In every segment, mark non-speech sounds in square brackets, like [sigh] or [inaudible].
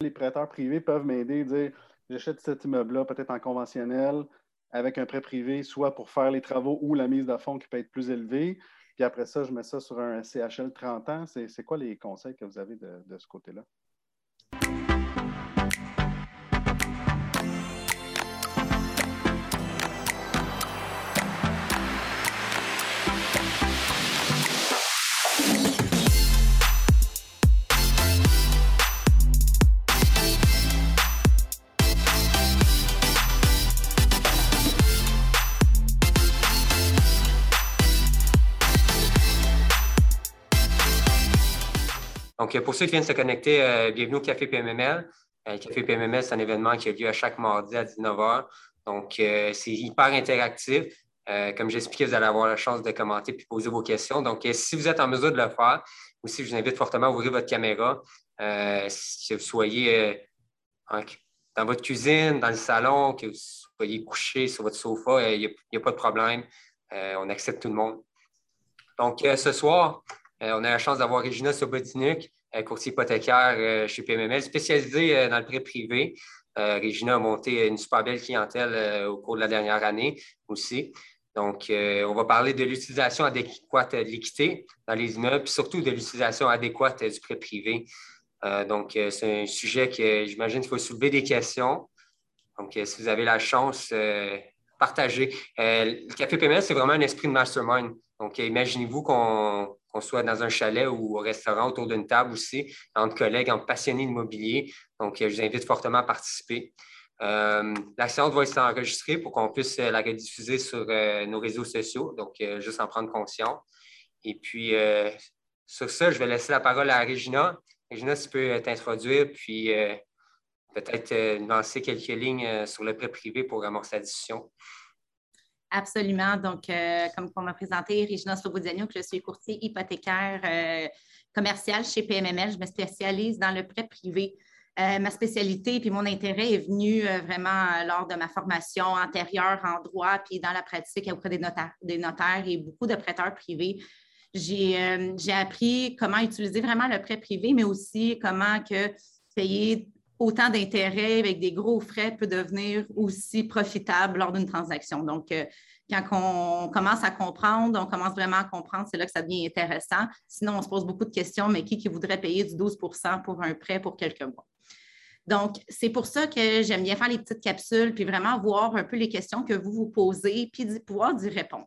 les prêteurs privés peuvent m'aider, dire j'achète cet immeuble-là, peut-être en conventionnel, avec un prêt privé, soit pour faire les travaux ou la mise de fonds qui peut être plus élevée. Puis après ça, je mets ça sur un CHL 30 ans. C'est quoi les conseils que vous avez de ce côté-là? Donc, pour ceux qui viennent se connecter, euh, bienvenue au Café PMML. Euh, Café PMML, c'est un événement qui a lieu à chaque mardi à 19h. Donc, euh, c'est hyper interactif. comme j'expliquais, vous allez avoir la chance de commenter puis poser vos questions. Donc, si vous êtes en mesure de le faire, aussi, je vous invite fortement à ouvrir votre caméra. si vous soyez dans votre cuisine, dans le salon, que vous soyez couché sur votre sofa, il n'y a, pas de problème. on accepte tout le monde. Donc, ce soir, on a la chance d'avoir Regina Sobotiniuk, euh, courtier hypothécaire euh, chez PMML, spécialisé euh, dans le prêt privé. Régina a monté une super belle clientèle au cours de la dernière année aussi. Donc, on va parler de l'utilisation adéquate de l'équité dans les immeubles, puis surtout de l'utilisation adéquate du prêt privé. donc, c'est un sujet que j'imagine qu'il faut soulever des questions. Donc, si vous avez la chance, partagez. le Café PML, c'est vraiment un esprit de mastermind. Donc, imaginez-vous qu'on qu'on soit dans un chalet ou au restaurant autour d'une table aussi, entre collègues, entre passionnés d'immobilier. Donc, je vous invite fortement à participer. Euh, la séance va être enregistrée pour qu'on puisse la rediffuser sur euh, nos réseaux sociaux, donc euh, juste en prendre conscience. Et puis, sur ça, je vais laisser la parole à Regina. Regina, si tu peux t'introduire, puis peut-être lancer quelques lignes sur le prêt privé pour amorcer la discussion. Absolument. Donc, euh, comme on m'a présenté, Regina Slobodianiouk, je suis courtier hypothécaire euh, commercial chez PMML. Je me spécialise dans le prêt privé. Euh, ma spécialité puis mon intérêt est venu vraiment lors de ma formation antérieure en droit puis dans la pratique auprès des notaires, et beaucoup de prêteurs privés. J'ai appris comment utiliser vraiment le prêt privé, mais aussi comment que payer autant d'intérêts avec des gros frais peut devenir aussi profitable lors d'une transaction. Donc, euh, quand on commence à comprendre, on commence vraiment à comprendre, c'est là que ça devient intéressant. Sinon, on se pose beaucoup de questions, mais qui, qui voudrait payer du 12% pour un prêt pour quelques mois? Donc, c'est pour ça que j'aime bien faire les petites capsules, puis vraiment voir un peu les questions que vous vous posez, puis pouvoir y répondre.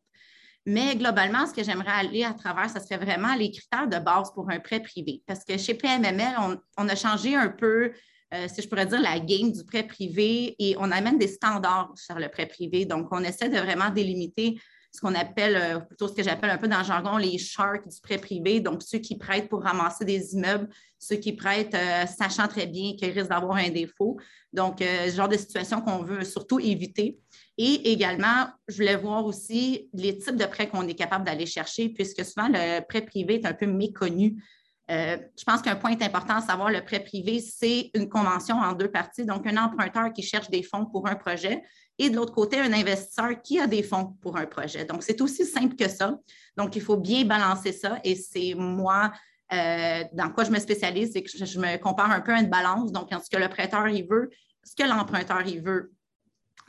Mais globalement, ce que j'aimerais aller à travers, ce serait vraiment les critères de base pour un prêt privé. Parce que chez PMML, on a changé un peu euh, si je pourrais dire, la game du prêt privé et on amène des standards sur le prêt privé. Donc, on essaie de vraiment délimiter ce qu'on appelle, euh, plutôt ce que j'appelle un peu dans le jargon, les sharks du prêt privé, donc ceux qui prêtent pour ramasser des immeubles, ceux qui prêtent euh, sachant très bien qu'ils risquent d'avoir un défaut. Donc, ce genre de situation qu'on veut surtout éviter. Et également, je voulais voir aussi les types de prêts qu'on est capable d'aller chercher, puisque souvent, le prêt privé est un peu méconnu euh, je pense qu'un point important à savoir, le prêt privé, c'est une convention en deux parties. Donc, un emprunteur qui cherche des fonds pour un projet et de l'autre côté, un investisseur qui a des fonds pour un projet. Donc, c'est aussi simple que ça. Donc, il faut bien balancer ça et c'est moi, euh, dans quoi je me spécialise, c'est que je, me compare un peu à une balance. Donc, ce que le prêteur, il veut, ce que l'emprunteur, il veut.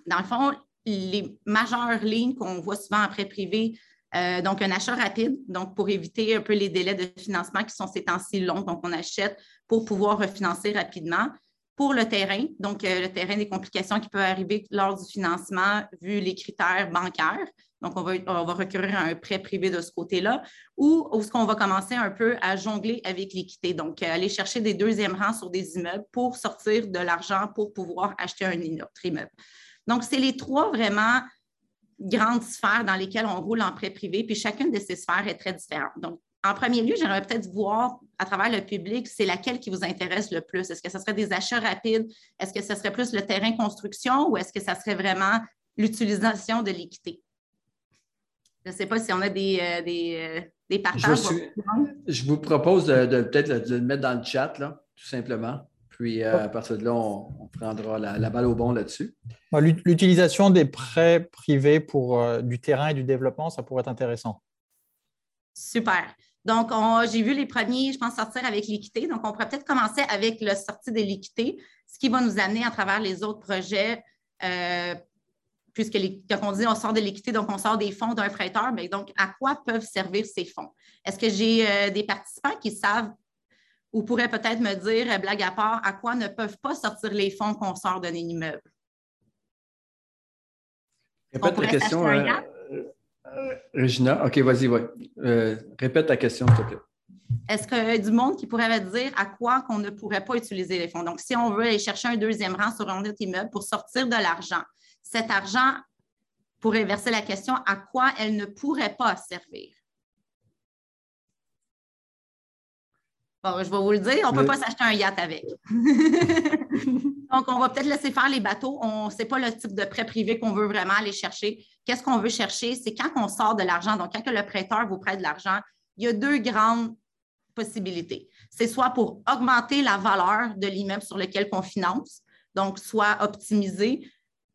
Dans le fond, les majeures lignes qu'on voit souvent en prêt privé, euh, donc, un achat rapide, donc pour éviter un peu les délais de financement qui sont ces temps-ci longs. Donc, on achète pour pouvoir refinancer rapidement. Pour le terrain, donc euh, le terrain des complications qui peuvent arriver lors du financement vu les critères bancaires. Donc, on va, on recourir à un prêt privé de ce côté-là ou est-ce qu'on va commencer un peu à jongler avec l'équité. Donc, euh, aller chercher des deuxièmes rangs sur des immeubles pour sortir de l'argent pour pouvoir acheter un autre immeuble. Donc, c'est les trois vraiment grandes sphères dans lesquelles on roule en prêt privé, puis chacune de ces sphères est très différente. Donc, en premier lieu, j'aimerais peut-être voir à travers le public, c'est laquelle qui vous intéresse le plus? Est-ce que ce serait des achats rapides? Est-ce que ce serait plus le terrain construction ou est-ce que ça serait vraiment l'utilisation de l'équité? Je ne sais pas si on a des, euh, des, euh, des partages. Je, vous propose de, peut-être le mettre dans le chat, là, tout simplement. Puis euh, à partir de là, on, prendra la, balle au bon là-dessus. L'utilisation des prêts privés pour euh, du terrain et du développement, ça pourrait être intéressant. Super. Donc, j'ai vu les premiers, je pense, sortir avec l'équité. Donc, on pourrait peut-être commencer avec la sortie de l'équité, ce qui va nous amener à travers les autres projets, euh, puisque quand on dit on sort de l'équité, donc on sort des fonds d'un prêteur, mais donc à quoi peuvent servir ces fonds? Est-ce que j'ai euh, des participants qui savent ou pourraient peut-être me dire, euh, blague à part, à quoi ne peuvent pas sortir les fonds qu'on sort d'un immeuble? Répète la question. Regina, OK, vas-y, euh, répète ta question, s'il te plaît. Est-ce qu'il y a du monde qui pourrait me dire à quoi qu'on ne pourrait pas utiliser les fonds? Donc, si on veut aller chercher un deuxième rang sur un autre immeuble pour sortir de l'argent, cet argent pourrait verser la question à quoi elle ne pourrait pas servir? Bon, je vais vous le dire, on ne peut pas s'acheter un yacht avec. [laughs] Donc, on va peut-être laisser faire les bateaux. On ne pas le type de prêt privé qu'on veut vraiment aller chercher. Qu'est-ce qu'on veut chercher? C'est quand on sort de l'argent, donc quand le prêteur vous prête de l'argent, il y a deux grandes possibilités. C'est soit pour augmenter la valeur de l'immeuble sur lequel on finance, donc soit optimiser,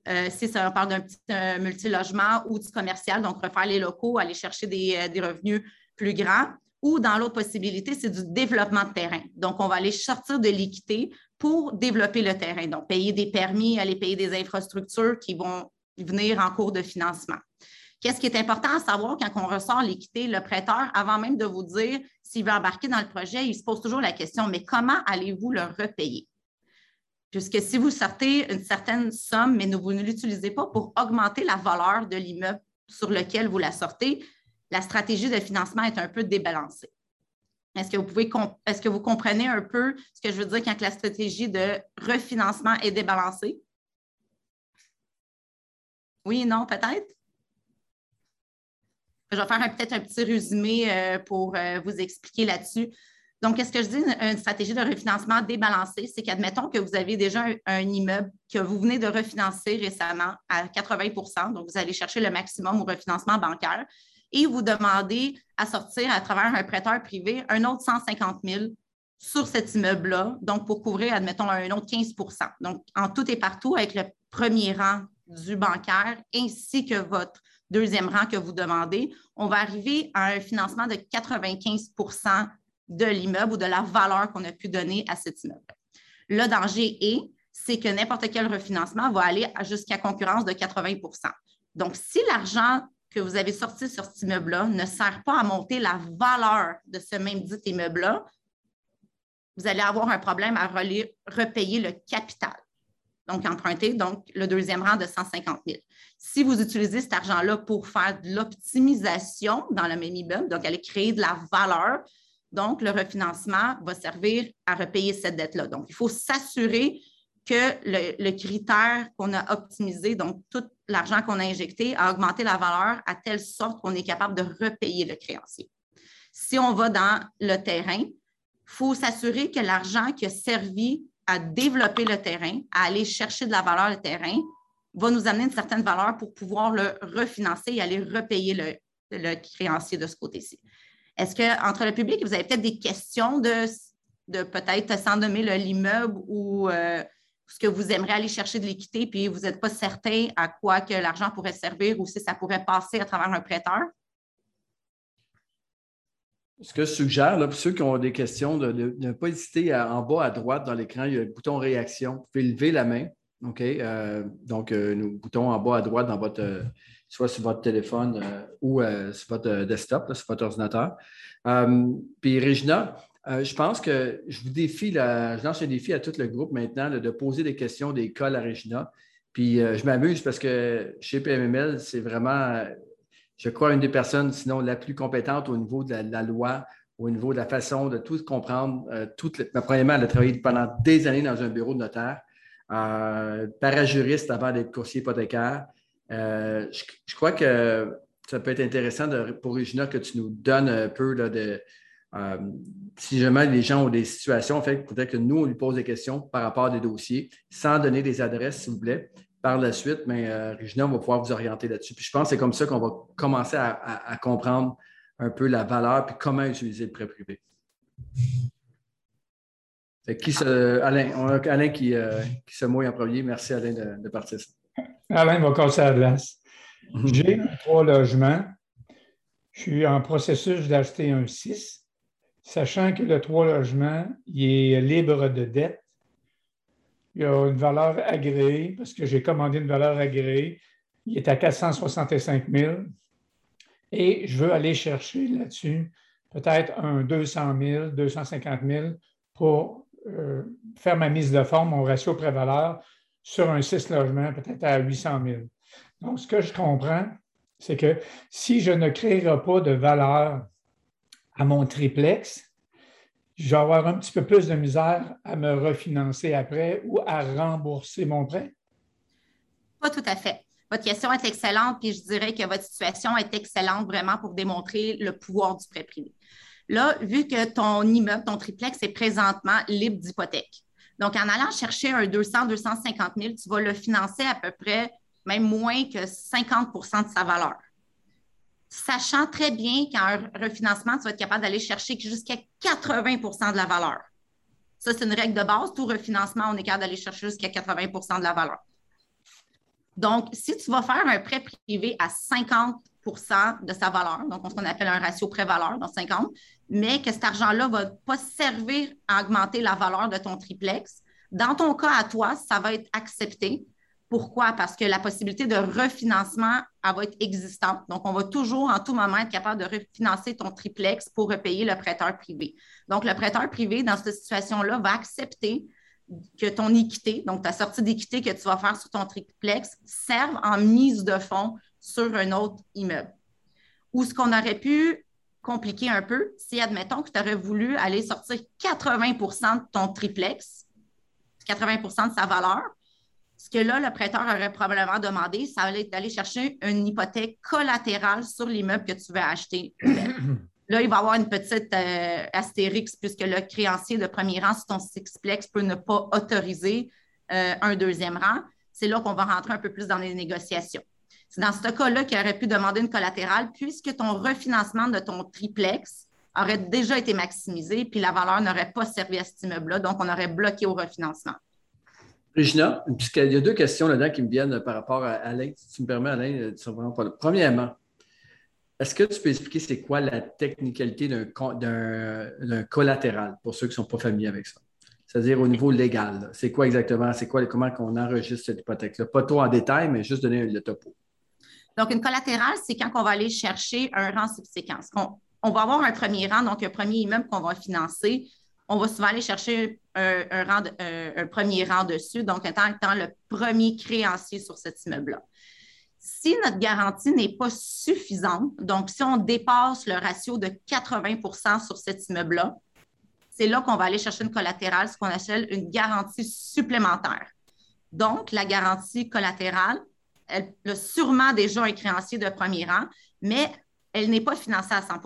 euh, si ça, on parle d'un petit multilogement ou du commercial, donc refaire les locaux, aller chercher des, euh, des revenus plus grands. Ou dans l'autre possibilité, c'est du développement de terrain. Donc, on va aller sortir de l'équité pour développer le terrain. Donc, payer des permis, aller payer des infrastructures qui vont venir en cours de financement. Qu'est-ce qui est important à savoir quand on ressort l'équité, le prêteur, avant même de vous dire s'il veut embarquer dans le projet, il se pose toujours la question, mais comment allez-vous le repayer? Puisque si vous sortez une certaine somme, mais vous ne l'utilisez pas pour augmenter la valeur de l'immeuble sur lequel vous la sortez, la stratégie de financement est un peu débalancée. Est-ce que vous pouvez est-ce que vous comprenez un peu ce que je veux dire quand la stratégie de refinancement est débalancée? Oui, non, peut-être? Je vais faire peut-être un petit résumé euh, pour euh, vous expliquer là-dessus. Donc, qu'est-ce que je dis? Une stratégie de refinancement débalancée, c'est qu'admettons que vous avez déjà un, immeuble que vous venez de refinancer récemment à 80% donc vous allez chercher le maximum au refinancement bancaire et vous demandez à sortir à travers un prêteur privé un autre 150 000 sur cet immeuble-là, donc pour couvrir, admettons, un autre 15% Donc, en tout et partout, avec le premier rang du bancaire ainsi que votre deuxième rang que vous demandez, on va arriver à un financement de 95% de l'immeuble ou de la valeur qu'on a pu donner à cet immeuble. Le danger est, c'est que n'importe quel refinancement va aller jusqu'à concurrence de 80% Donc, si l'argent que vous avez sorti sur cet immeuble-là ne sert pas à monter la valeur de ce même dit immeuble-là, vous allez avoir un problème à repayer le capital. Donc, emprunter donc le deuxième rang de 150 000. Si vous utilisez cet argent-là pour faire de l'optimisation dans le même immeuble, donc aller créer de la valeur, donc le refinancement va servir à repayer cette dette-là. Donc, il faut s'assurer que le, critère qu'on a optimisé, donc tout l'argent qu'on a injecté, a augmenté la valeur à telle sorte qu'on est capable de repayer le créancier. Si on va dans le terrain, il faut s'assurer que l'argent qui a servi à développer le terrain, à aller chercher de la valeur le terrain, va nous amener une certaine valeur pour pouvoir le refinancer et aller repayer le, créancier de ce côté-ci. Est-ce qu'entre le public, vous avez peut-être des questions de, de peut-être sans nommer l'immeuble ou euh, ce que vous aimeriez aller chercher de l'équité, puis vous n'êtes pas certain à quoi que l'argent pourrait servir ou si ça pourrait passer à travers un prêteur? Ce que je suggère, là, pour ceux qui ont des questions, de ne pas hésiter en bas à droite dans l'écran, il y a le bouton réaction. Vous pouvez lever la main. OK? Euh, donc, euh, le bouton en bas à droite dans votre, soit sur votre téléphone ou sur votre desktop, sur votre ordinateur. puis, Regina, euh, je pense que je vous défie, je lance un défi à tout le groupe maintenant de poser des questions, des à Regina. Puis euh, je m'amuse parce que chez PMML, c'est vraiment, je crois, une des personnes, sinon la plus compétente au niveau de la, loi, au niveau de la façon de tout comprendre. Euh, premièrement, elle a travaillé pendant des années dans un bureau de notaire, parajuriste avant d'être coursier hypothécaire. Je, crois que ça peut être intéressant pour Regina que tu nous donnes un peu de euh, si jamais les gens ont des situations, en fait, peut-être que nous, on lui pose des questions par rapport à des dossiers, sans donner des adresses, s'il vous plaît, par la suite, mais euh, Regina, va pouvoir vous orienter là-dessus. Puis je pense que c'est comme ça qu'on va commencer à, comprendre un peu la valeur puis comment utiliser le prêt privé. qui Alain, on a Alain qui, euh, qui, se mouille en premier. Merci Alain de, partir. Alain va casser la glace. [laughs] J'ai trois logements. Je suis en processus d'acheter un 6 sachant que le trois logements, il est libre de dette. Il a une valeur agréée, parce que j'ai commandé une valeur agréée. Il est à 465 000. Et je veux aller chercher là-dessus peut-être un 200 000, 250 000 pour euh, faire ma mise de forme, mon ratio pré-valeur sur un 6 logements, peut-être à 800 000. Donc, ce que je comprends, c'est que si je ne créerai pas de valeur à mon triplex, je vais avoir un petit peu plus de misère à me refinancer après ou à rembourser mon prêt? Pas tout à fait. Votre question est excellente, puis je dirais que votre situation est excellente vraiment pour démontrer le pouvoir du prêt privé. Là, vu que ton immeuble, ton triplex est présentement libre d'hypothèque, donc en allant chercher un 200, 250 000, tu vas le financer à peu près, même moins que 50% de sa valeur sachant très bien qu'en refinancement, tu vas être capable d'aller chercher jusqu'à 80% de la valeur. Ça, c'est une règle de base. Tout refinancement, on est capable d'aller chercher jusqu'à 80% de la valeur. Donc, si tu vas faire un prêt privé à 50% de sa valeur, donc ce qu'on appelle un ratio prêt-valeur dans 50, mais que cet argent-là ne va pas servir à augmenter la valeur de ton triplex, dans ton cas à toi, ça va être accepté pourquoi? Parce que la possibilité de refinancement elle va être existante. Donc, on va toujours, en tout moment, être capable de refinancer ton triplex pour repayer le prêteur privé. Donc, le prêteur privé, dans cette situation-là, va accepter que ton équité, donc ta sortie d'équité que tu vas faire sur ton triplex, serve en mise de fonds sur un autre immeuble. Ou ce qu'on aurait pu compliquer un peu, si, admettons que tu aurais voulu aller sortir 80% de ton triplex, 80% de sa valeur, ce que là, le prêteur aurait probablement demandé, ça allait être d'aller chercher une hypothèque collatérale sur l'immeuble que tu veux acheter. [clears throat] là, il va y avoir une petite euh, astérix puisque le créancier de premier rang sur ton sixplex peut ne pas autoriser euh, un deuxième rang. C'est là qu'on va rentrer un peu plus dans les négociations. C'est dans ce cas-là qu'il aurait pu demander une collatérale puisque ton refinancement de ton triplex aurait déjà été maximisé, puis la valeur n'aurait pas servi à cet immeuble-là, donc on aurait bloqué au refinancement. Régina, puisqu'il y a deux questions là-dedans qui me viennent par rapport à Alain. Si tu me permets, Alain, euh, tu vraiment pas là. Premièrement, est-ce que tu peux expliquer c'est quoi la technicalité d'un collatéral pour ceux qui ne sont pas familiers avec ça? C'est-à-dire au niveau légal. C'est quoi exactement? C'est quoi comment on enregistre cette hypothèque-là? Pas trop en détail, mais juste donner le topo. Donc, une collatérale, c'est quand on va aller chercher un rang subséquence. On, on va avoir un premier rang, donc un premier immeuble qu'on va financer on va souvent aller chercher un, premier rang dessus, donc étant, étant le premier créancier sur cet immeuble-là. Si notre garantie n'est pas suffisante, donc si on dépasse le ratio de 80% sur cet immeuble-là, c'est là qu'on va aller chercher une collatérale, ce qu'on appelle une garantie supplémentaire. Donc, la garantie collatérale, elle a sûrement déjà un créancier de premier rang, mais elle n'est pas financée à 100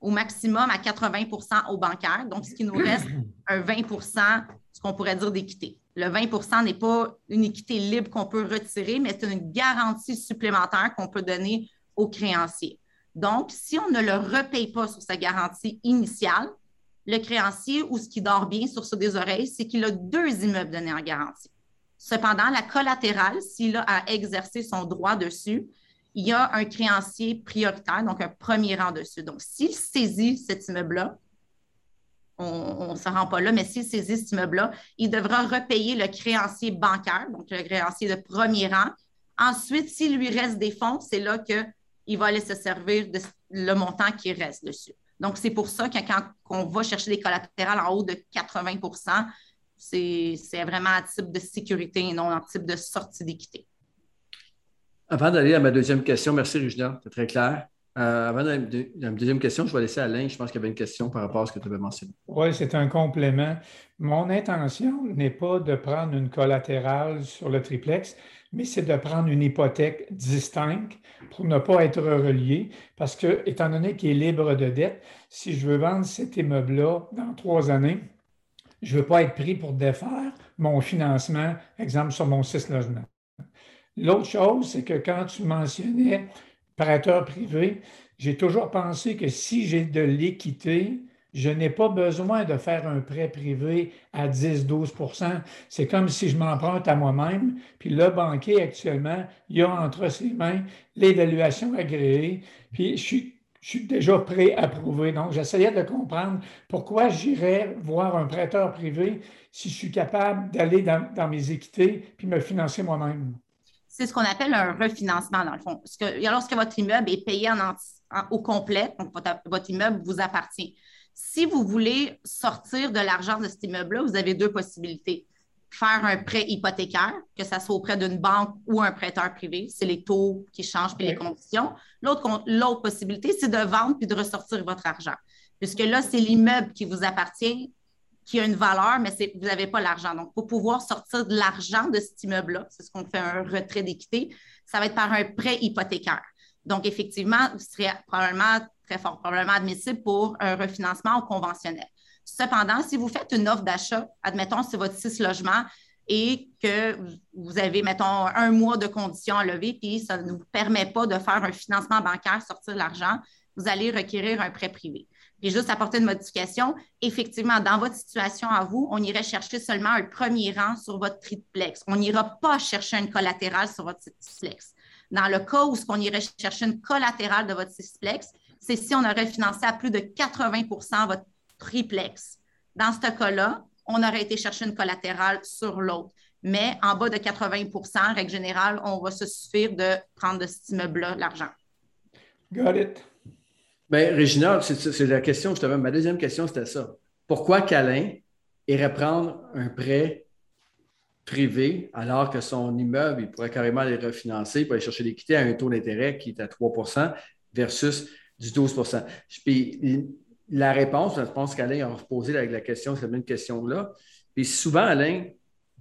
au maximum à 80% aux bancaires. Donc, ce qui nous reste, [clears throat] un 20% ce qu'on pourrait dire d'équité. Le 20% n'est pas une équité libre qu'on peut retirer, mais c'est une garantie supplémentaire qu'on peut donner aux créanciers. Donc, si on ne le repaye pas sur sa garantie initiale, le créancier ou ce qui dort bien sur ses des oreilles, c'est qu'il a deux immeubles donnés en garantie. Cependant, la collatérale, s'il a à exercer son droit dessus, il y a un créancier prioritaire, donc un premier rang dessus. Donc, s'il saisit cet immeuble-là, on ne se rend pas là, mais s'il saisit cet immeuble-là, il devra repayer le créancier bancaire, donc le créancier de premier rang. Ensuite, s'il lui reste des fonds, c'est là qu'il va aller se servir de le montant qui reste dessus. Donc, c'est pour ça que quand on va chercher des collatérales en haut de 80% c'est vraiment un type de sécurité et non un type de sortie d'équité. Avant d'aller à ma deuxième question, merci Regina, c'est très clair. Euh, avant d'aller à ma deuxième question, je vais laisser Alain. Je pense qu'il y avait une question par rapport à ce que tu avais mentionné. Oui, c'est un complément. Mon intention n'est pas de prendre une collatérale sur le triplex, mais c'est de prendre une hypothèque distincte pour ne pas être relié. Parce que, étant donné qu'il est libre de dette, si je veux vendre cet immeuble-là dans trois années, je ne veux pas être pris pour défaire mon financement, exemple sur mon six logements. L'autre chose, c'est que quand tu mentionnais prêteur privé, j'ai toujours pensé que si j'ai de l'équité, je n'ai pas besoin de faire un prêt privé à 10-12% C'est comme si je m'emprunte à moi-même, puis le banquier actuellement, il a entre ses mains l'évaluation agréée, puis je suis je suis déjà pré-approuvé. Donc, j'essayais de comprendre pourquoi j'irais voir un prêteur privé si je suis capable d'aller dans, mes équités puis me financer moi-même. C'est ce qu'on appelle un refinancement, dans le fond. lorsque votre immeuble est payé en, au complet, donc votre, immeuble vous appartient. Si vous voulez sortir de l'argent de cet immeuble-là, vous avez deux possibilités. Faire un prêt hypothécaire, que ce soit auprès d'une banque ou un prêteur privé, c'est les taux qui changent puis les conditions. L'autre possibilité, c'est de vendre puis de ressortir votre argent. Puisque là, c'est l'immeuble qui vous appartient, qui a une valeur, mais vous n'avez pas l'argent. Donc, pour pouvoir sortir de l'argent de cet immeuble-là, c'est ce qu'on fait un retrait d'équité, ça va être par un prêt hypothécaire. Donc, effectivement, vous serez probablement, très fort, probablement admissible pour un refinancement au conventionnel. Cependant, si vous faites une offre d'achat, admettons, c'est votre six logements et que vous avez, mettons, un mois de conditions à lever, puis ça ne vous permet pas de faire un financement bancaire, sortir l'argent, vous allez requérir un prêt privé. Puis juste apporter une modification, effectivement, dans votre situation à vous, on irait chercher seulement un premier rang sur votre triplex. On n'ira pas chercher une collatérale sur votre triplex. Dans le cas où ce qu'on irait chercher une collatérale de votre triplex, c'est si on aurait financé à plus de 80% votre triplex. Dans ce cas-là, on aurait été chercher une collatérale sur l'autre. Mais en bas de 80% règle générale, on va se suffire de prendre de cet immeuble-là l'argent. Got it. Bien, Régina, c'est la question justement. Ma deuxième question, c'était ça. Pourquoi Calin irait prendre un prêt privé alors que son immeuble, il pourrait carrément les refinancer pour aller chercher l'équité à un taux d'intérêt qui est à 3% versus du 12% Puis la réponse, je pense qu'Alain a reposé la, la question, cette même question-là. Puis souvent, Alain,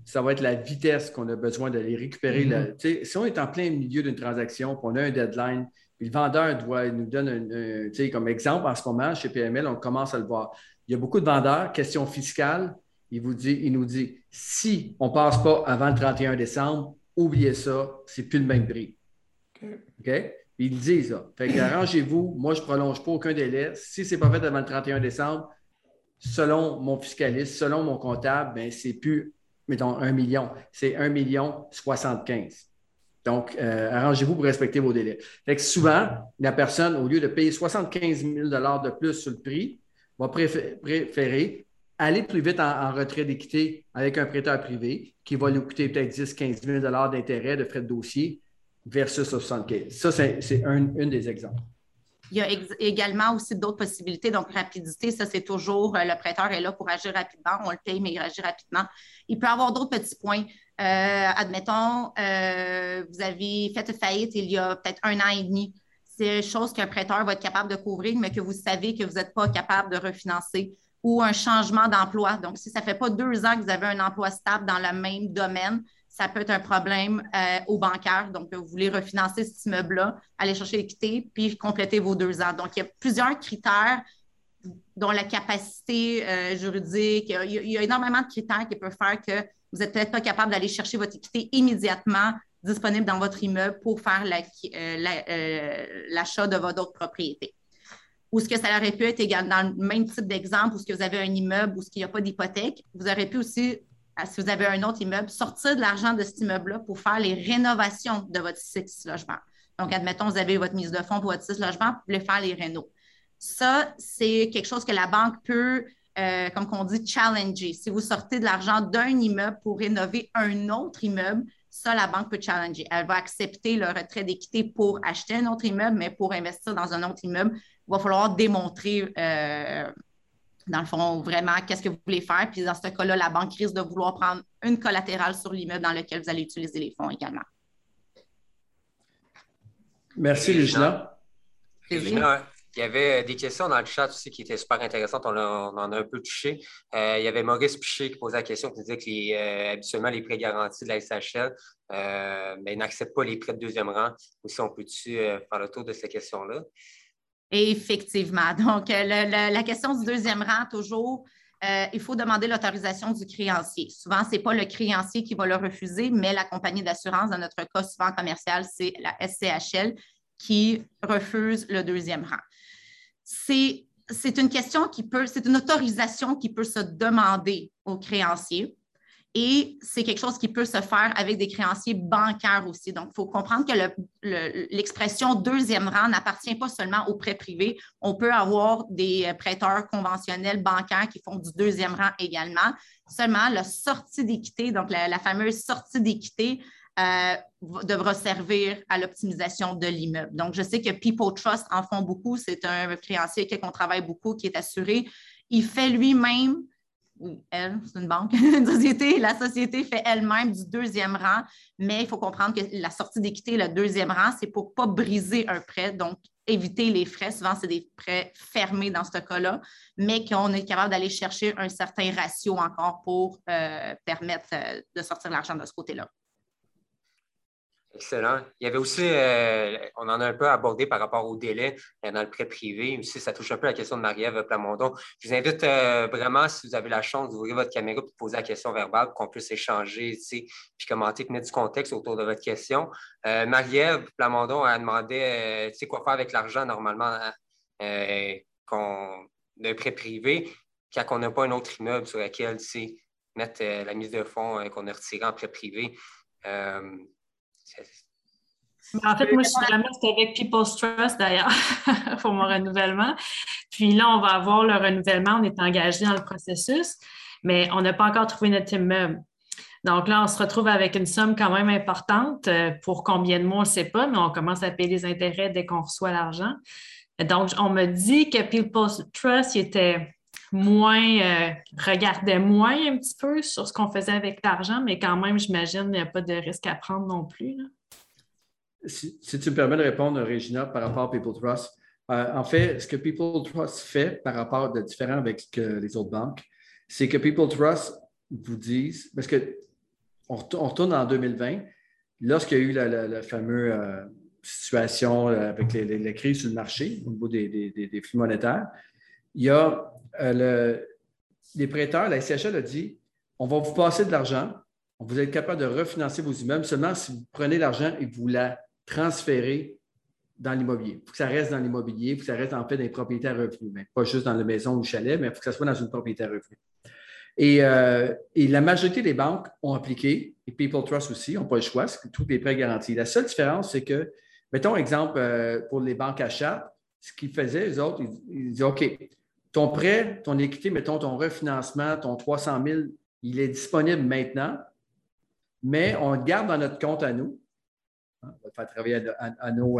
ça va être la vitesse qu'on a besoin d'aller récupérer. Mm-hmm. si on est en plein milieu d'une transaction, puis on a un deadline, puis le vendeur doit nous donne un, comme exemple en ce moment chez PML, on commence à le voir. Il y a beaucoup de vendeurs, question fiscale, il, vous dit, il nous dit si on ne passe pas avant le 31 décembre, oubliez ça, c'est plus le même prix. OK? Ils disent ça. Fait arrangez-vous, moi je ne prolonge pas aucun délai. Si ce n'est pas fait avant le 31 décembre, selon mon fiscaliste, selon mon comptable, ben, c'est plus, mettons, un million. C'est un million 75. Donc, euh, arrangez-vous pour respecter vos délais. Fait que souvent, la personne, au lieu de payer 75 000 de plus sur le prix, va préférer aller plus vite en, retrait d'équité avec un prêteur privé qui va lui coûter peut-être 10 15 000 d'intérêt, de frais de dossier versus 75 Ça, c'est un, des exemples. Il y a également aussi d'autres possibilités. Donc, rapidité, ça, c'est toujours euh, le prêteur est là pour agir rapidement. On le paye, mais il agit rapidement. Il peut avoir d'autres petits points. Euh, admettons, euh, vous avez fait faillite il y a peut-être un an et demi. C'est chose qu'un prêteur va être capable de couvrir, mais que vous savez que vous n'êtes pas capable de refinancer ou un changement d'emploi. Donc, si ça ne fait pas deux ans que vous avez un emploi stable dans le même domaine, ça peut être un problème euh, au bancaire. Donc, vous voulez refinancer cet immeuble-là, aller chercher l'équité, puis compléter vos deux ans. Donc, il y a plusieurs critères dont la capacité juridique, il il y, a, énormément de critères qui peuvent faire que vous n'êtes peut-être pas capable d'aller chercher votre équité immédiatement disponible dans votre immeuble pour faire euh, euh, l'achat de votre autre propriété. Ou ce que ça aurait pu être également dans le même type d'exemple, où ce que vous avez un immeuble où il n'y a pas d'hypothèque, vous aurez pu aussi, euh, si vous avez un autre immeuble, sortir de l'argent de cet immeuble-là pour faire les rénovations de votre six logements. Donc, admettons, vous avez votre mise de fonds pour votre six logements, vous pouvez faire les rénaux. Ça, c'est quelque chose que la banque peut euh, comme on dit, challenger. Si vous sortez de l'argent d'un immeuble pour rénover un autre immeuble, ça, la banque peut challenger. Elle va accepter le retrait d'équité pour acheter un autre immeuble, mais pour investir dans un autre immeuble, il va falloir démontrer, euh, dans le fond, vraiment qu'est-ce que vous voulez faire. Puis dans ce cas-là, la banque risque de vouloir prendre une collatérale sur l'immeuble dans lequel vous allez utiliser les fonds également. Merci, Regina. Il y avait des questions dans le chat aussi qui étaient super intéressantes. On, en a un peu touché. Euh, il y avait Maurice Piché qui posait la question, qui disait que les, euh, habituellement, les prêts garantis de la SHL euh, ben, n'acceptent pas les prêts de deuxième rang. Aussi, on peut-tu faire le tour de ces questions-là? Effectivement. [laughs] Donc, la question du deuxième rang, toujours, il faut demander l'autorisation du créancier. Souvent, ce n'est pas le créancier qui va le refuser, mais la compagnie d'assurance, dans notre cas souvent commercial, c'est la SCHL qui refuse le deuxième rang c'est une question qui peut, c'est une autorisation qui peut se demander au créancier. Et c'est quelque chose qui peut se faire avec des créanciers bancaires aussi. Donc, il faut comprendre que l'expression deuxième rang n'appartient pas seulement aux prêts privés. On peut avoir des prêteurs conventionnels bancaires qui font du deuxième rang également. Seulement, la sortie d'équité, donc la, fameuse sortie d'équité, euh, devra servir à l'optimisation de l'immeuble. Donc, je sais que People Trust en font beaucoup. C'est un créancier avec qui on travaille beaucoup, qui est assuré. Il fait lui-même elle, c'est une banque, [laughs] une société. La société fait elle-même du deuxième rang, mais il faut comprendre que la sortie d'équité, le deuxième rang, c'est pour ne pas briser un prêt, donc éviter les frais. Souvent, c'est des prêts fermés dans ce cas-là, mais qu'on est capable d'aller chercher un certain ratio encore pour euh, permettre euh, de sortir l'argent de ce côté-là. Excellent. Il y avait aussi, euh, on en a un peu abordé par rapport au délai euh, dans le prêt privé. Aussi, ça touche un peu la question de Marie-Ève Plamondon. Je vous invite euh, vraiment, si vous avez la chance d'ouvrir votre caméra de poser la question verbale pour qu'on puisse échanger, puis commenter, mettre du contexte autour de votre question. Marie-Ève Plamondon a demandé, tu sais, quoi faire avec l'argent normalement d'un prêt privé quand on n'a pas un autre immeuble sur lequel, mettre la mise de fonds qu'on a retirée en prêt privé. En fait, moi, je suis vraiment avec People's Trust d'ailleurs [laughs] pour mon renouvellement. Puis là, on va avoir le renouvellement, on est engagé dans le processus, mais on n'a pas encore trouvé notre immeuble. Donc là, on se retrouve avec une somme quand même importante. Euh, pour combien de mois, on ne sait pas, mais on commence à payer les intérêts dès qu'on reçoit l'argent. Donc, on me dit que People's Trust était moins, euh, moins un petit peu sur ce qu'on faisait avec l'argent, mais quand même, j'imagine qu'il n'y a pas de risque à prendre non plus. Si, tu me permets de répondre, Regina, par rapport à People Trust, euh, en fait, ce que People Trust fait par rapport de différent avec les autres banques, c'est que People Trust vous disent, parce que on, retourne en 2020, lorsqu'il y a eu la, fameuse euh, situation avec les, crises sur le marché au niveau des flux monétaires, il y a euh, les prêteurs, la SCHL a dit on va vous passer de l'argent, vous êtes capable de refinancer vos immeubles seulement si vous prenez l'argent et vous la transférez dans l'immobilier. Il faut que ça reste dans l'immobilier, il faut que ça reste en fait dans les propriétaires revenus, mais pas juste dans la maison ou le chalet, mais il faut que ça soit dans une propriété revenue. Et, euh, et, la majorité des banques ont appliqué, et People Trust aussi, n'ont pas le choix, c'est tous les prêts garantis. La seule différence, c'est que, mettons exemple euh, pour les banques achats, ce qu'ils faisaient, les autres, ils disaient OK, ton prêt, ton équité, mettons ton refinancement, ton 300 000, il est disponible maintenant, mais on le garde dans notre compte à nous. On va faire travailler à, nos,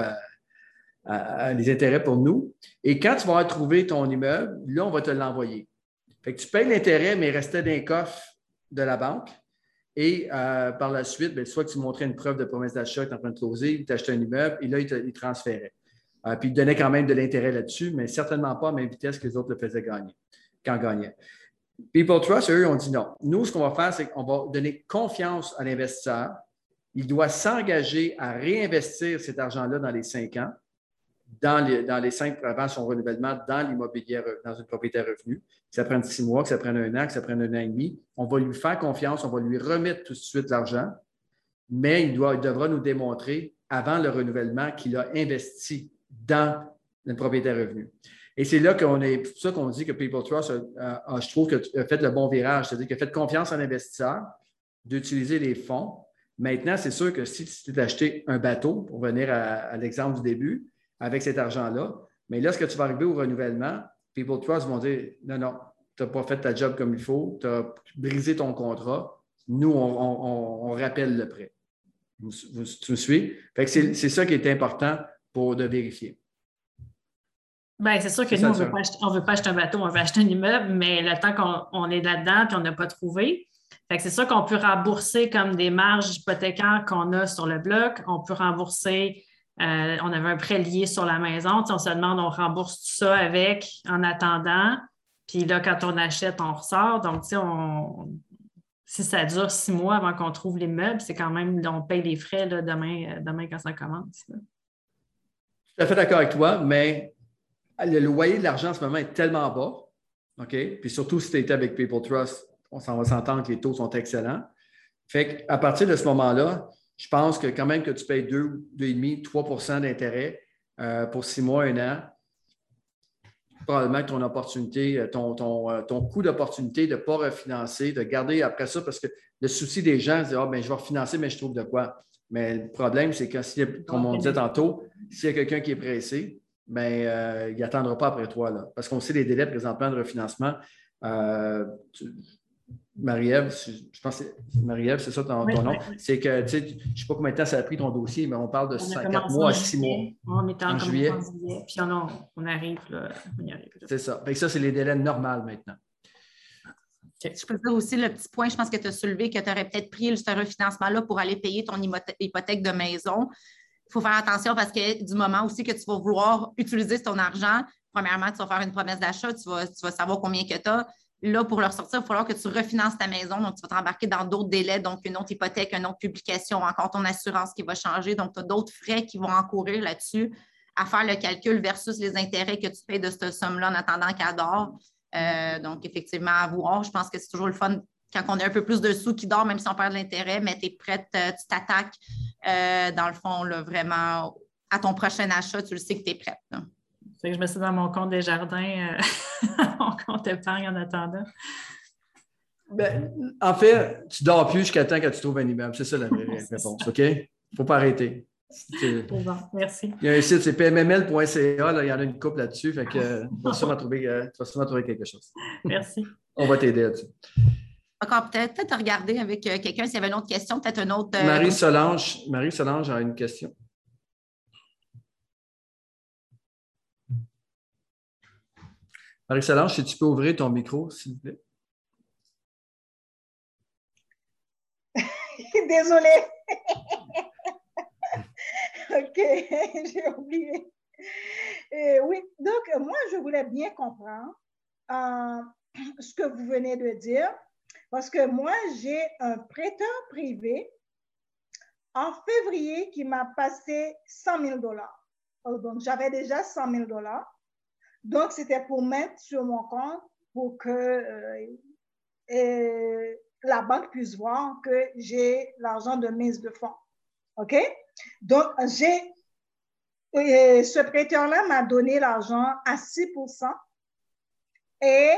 les intérêts pour nous. Et quand tu vas retrouver ton immeuble, là, on va te l'envoyer. Fait que tu payes l'intérêt, mais il restait dans les coffres de la banque. Et euh, par la suite, ben, soit que tu montrais une preuve de promesse d'achat, tu es en train de closer, il t'achetait un immeuble, et là, il, te, il transférait. Euh, puis il donnait quand même de l'intérêt là-dessus, mais certainement pas à même vitesse que les autres le faisaient gagner, quand gagnaient. People Trust, eux, ont dit non. Nous, ce qu'on va faire, c'est qu'on va donner confiance à l'investisseur. Il doit s'engager à réinvestir cet argent-là dans les cinq ans, dans les, dans les cinq avant son renouvellement, dans l'immobilier, dans une propriété revenue. Que ça prenne six mois, que ça prenne un an, que ça prenne un an et demi. On va lui faire confiance, on va lui remettre tout de suite l'argent, mais il, doit, il devra nous démontrer avant le renouvellement qu'il a investi dans une propriété revenu. Et c'est là qu'on est, pour ça qu'on dit que People Trust, je trouve, a fait le bon virage, c'est-à-dire qu'il a fait confiance en l'investisseur d'utiliser les fonds. Maintenant, c'est sûr que si tu d'acheter un bateau, pour venir à, l'exemple du début, avec cet argent-là, mais lorsque tu vas arriver au renouvellement, People Trust vont dire non, non, tu n'as pas fait ta job comme il faut, tu as brisé ton contrat, nous, on, rappelle le prêt. tu me suis? c'est ça qui est important de vérifier. Bien, c'est sûr que nous, on ne veut pas acheter un bateau, on veut acheter un immeuble, mais le temps qu'on est là-dedans et on n'a pas trouvé, c'est sûr qu'on peut rembourser comme des marges hypothécaires qu'on a sur le bloc. On peut rembourser, euh, on avait un prêt lié sur la maison. On se demande, on rembourse tout ça avec en attendant. Puis là, quand on achète, on ressort. Donc, on, si ça dure six mois avant qu'on trouve les meubles, c'est quand même, on paye les frais demain, demain quand ça commence tout à fait d'accord avec toi, mais le loyer de l'argent en ce moment est tellement bas, OK? Puis surtout si tu étais avec People Trust, on s'en va s'entendre que les taux sont excellents. Fait qu'à partir de ce moment-là, je pense que quand même que tu payes 2, 2,5, 3% d'intérêt euh, pour six mois, un an, probablement ton opportunité, euh, ton, ton, euh, ton coût d'opportunité de ne pas refinancer, de garder après ça, parce que le souci des gens, c'est ah, ben, je vais refinancer, mais je trouve de quoi. Mais le problème, c'est que, comme on disait tantôt, s'il y a quelqu'un qui est pressé, ben, il n'attendra pas après toi. Là, parce qu'on sait les délais présentement de refinancement. Marie-Ève, je pense que Marie-Ève, c'est ça ton, nom? C'est que, tu sais, je ne sais pas combien de temps ça a pris ton dossier, mais on parle de 4 mois à 6 mois. On est en, juillet. Puis on, on arrive, là, on y arrive. C'est ça. Fait ça, c'est les délais normaux maintenant. Je peux dire aussi le petit point, je pense que tu as soulevé que tu aurais peut-être pris ce refinancement-là pour aller payer ton hypothèque de maison. Il faut faire attention parce que du moment aussi que tu vas vouloir utiliser ton argent, premièrement, tu vas faire une promesse d'achat, tu vas, tu vas savoir combien que tu as Là, pour le ressortir, il va falloir que tu refinances ta maison. Donc, tu vas t'embarquer dans d'autres délais, donc une autre hypothèque, une autre publication, encore ton assurance qui va changer. Donc, tu as d'autres frais qui vont encourir là-dessus à faire le calcul versus les intérêts que tu payes de cette somme-là en attendant qu'elle dort. Euh, donc, effectivement, à voir. Je pense que c'est toujours le fun quand on a un peu plus de sous qui dort, même si on perd de l'intérêt, mais tu es prête, euh, tu t'attaques, euh, dans le fond, vraiment à ton prochain achat, tu le sais que tu es prête. que je me suis dans mon compte des jardins [laughs] on compte épargne en attendant? Ben, en fait, tu dors plus jusqu'à temps que tu trouves un immeuble. C'est ça la vraie réponse, OK? Il ne faut pas arrêter. [laughs] merci. Il y a un site, c'est pmml.ca, il y en a une couple là-dessus, fait que euh, tu vas sûrement trouver, euh, trouver quelque chose. Merci. On va t'aider là-dessus. Encore peut-être peut regarder avec euh, quelqu'un s'il y avait une autre question, peut-être un autre. Marie Solange, Marie Solange a une question. Marie-Solange, si tu peux ouvrir ton micro, s'il vous plaît. [laughs] Désolée. [laughs] OK, [laughs] j'ai oublié. Euh, oui, donc moi, je voulais bien comprendre euh, ce que vous venez de dire, parce que moi, j'ai un prêteur privé en février qui m'a passé 100 000 dollars. Donc, j'avais déjà 100 000 dollars. Donc, c'était pour mettre sur mon compte pour que euh, la banque puisse voir que j'ai l'argent de mise de fonds. OK? Donc, j'ai, ce prêteur-là m'a donné l'argent à 6% et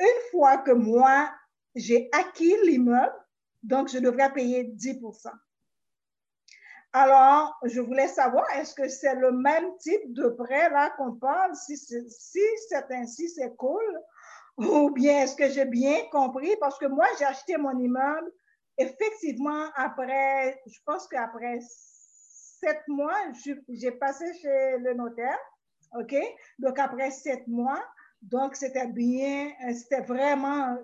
une fois que moi, j'ai acquis l'immeuble, donc je devrais payer 10% alors, je voulais savoir, est-ce que c'est le même type de prêt là qu'on parle? Si c'est ainsi, c'est cool. Ou bien est-ce que j'ai bien compris? Parce que moi, j'ai acheté mon immeuble effectivement après, je pense qu'après sept mois, j'ai passé chez le notaire. OK? Donc, après sept mois, donc c'était bien, c'était vraiment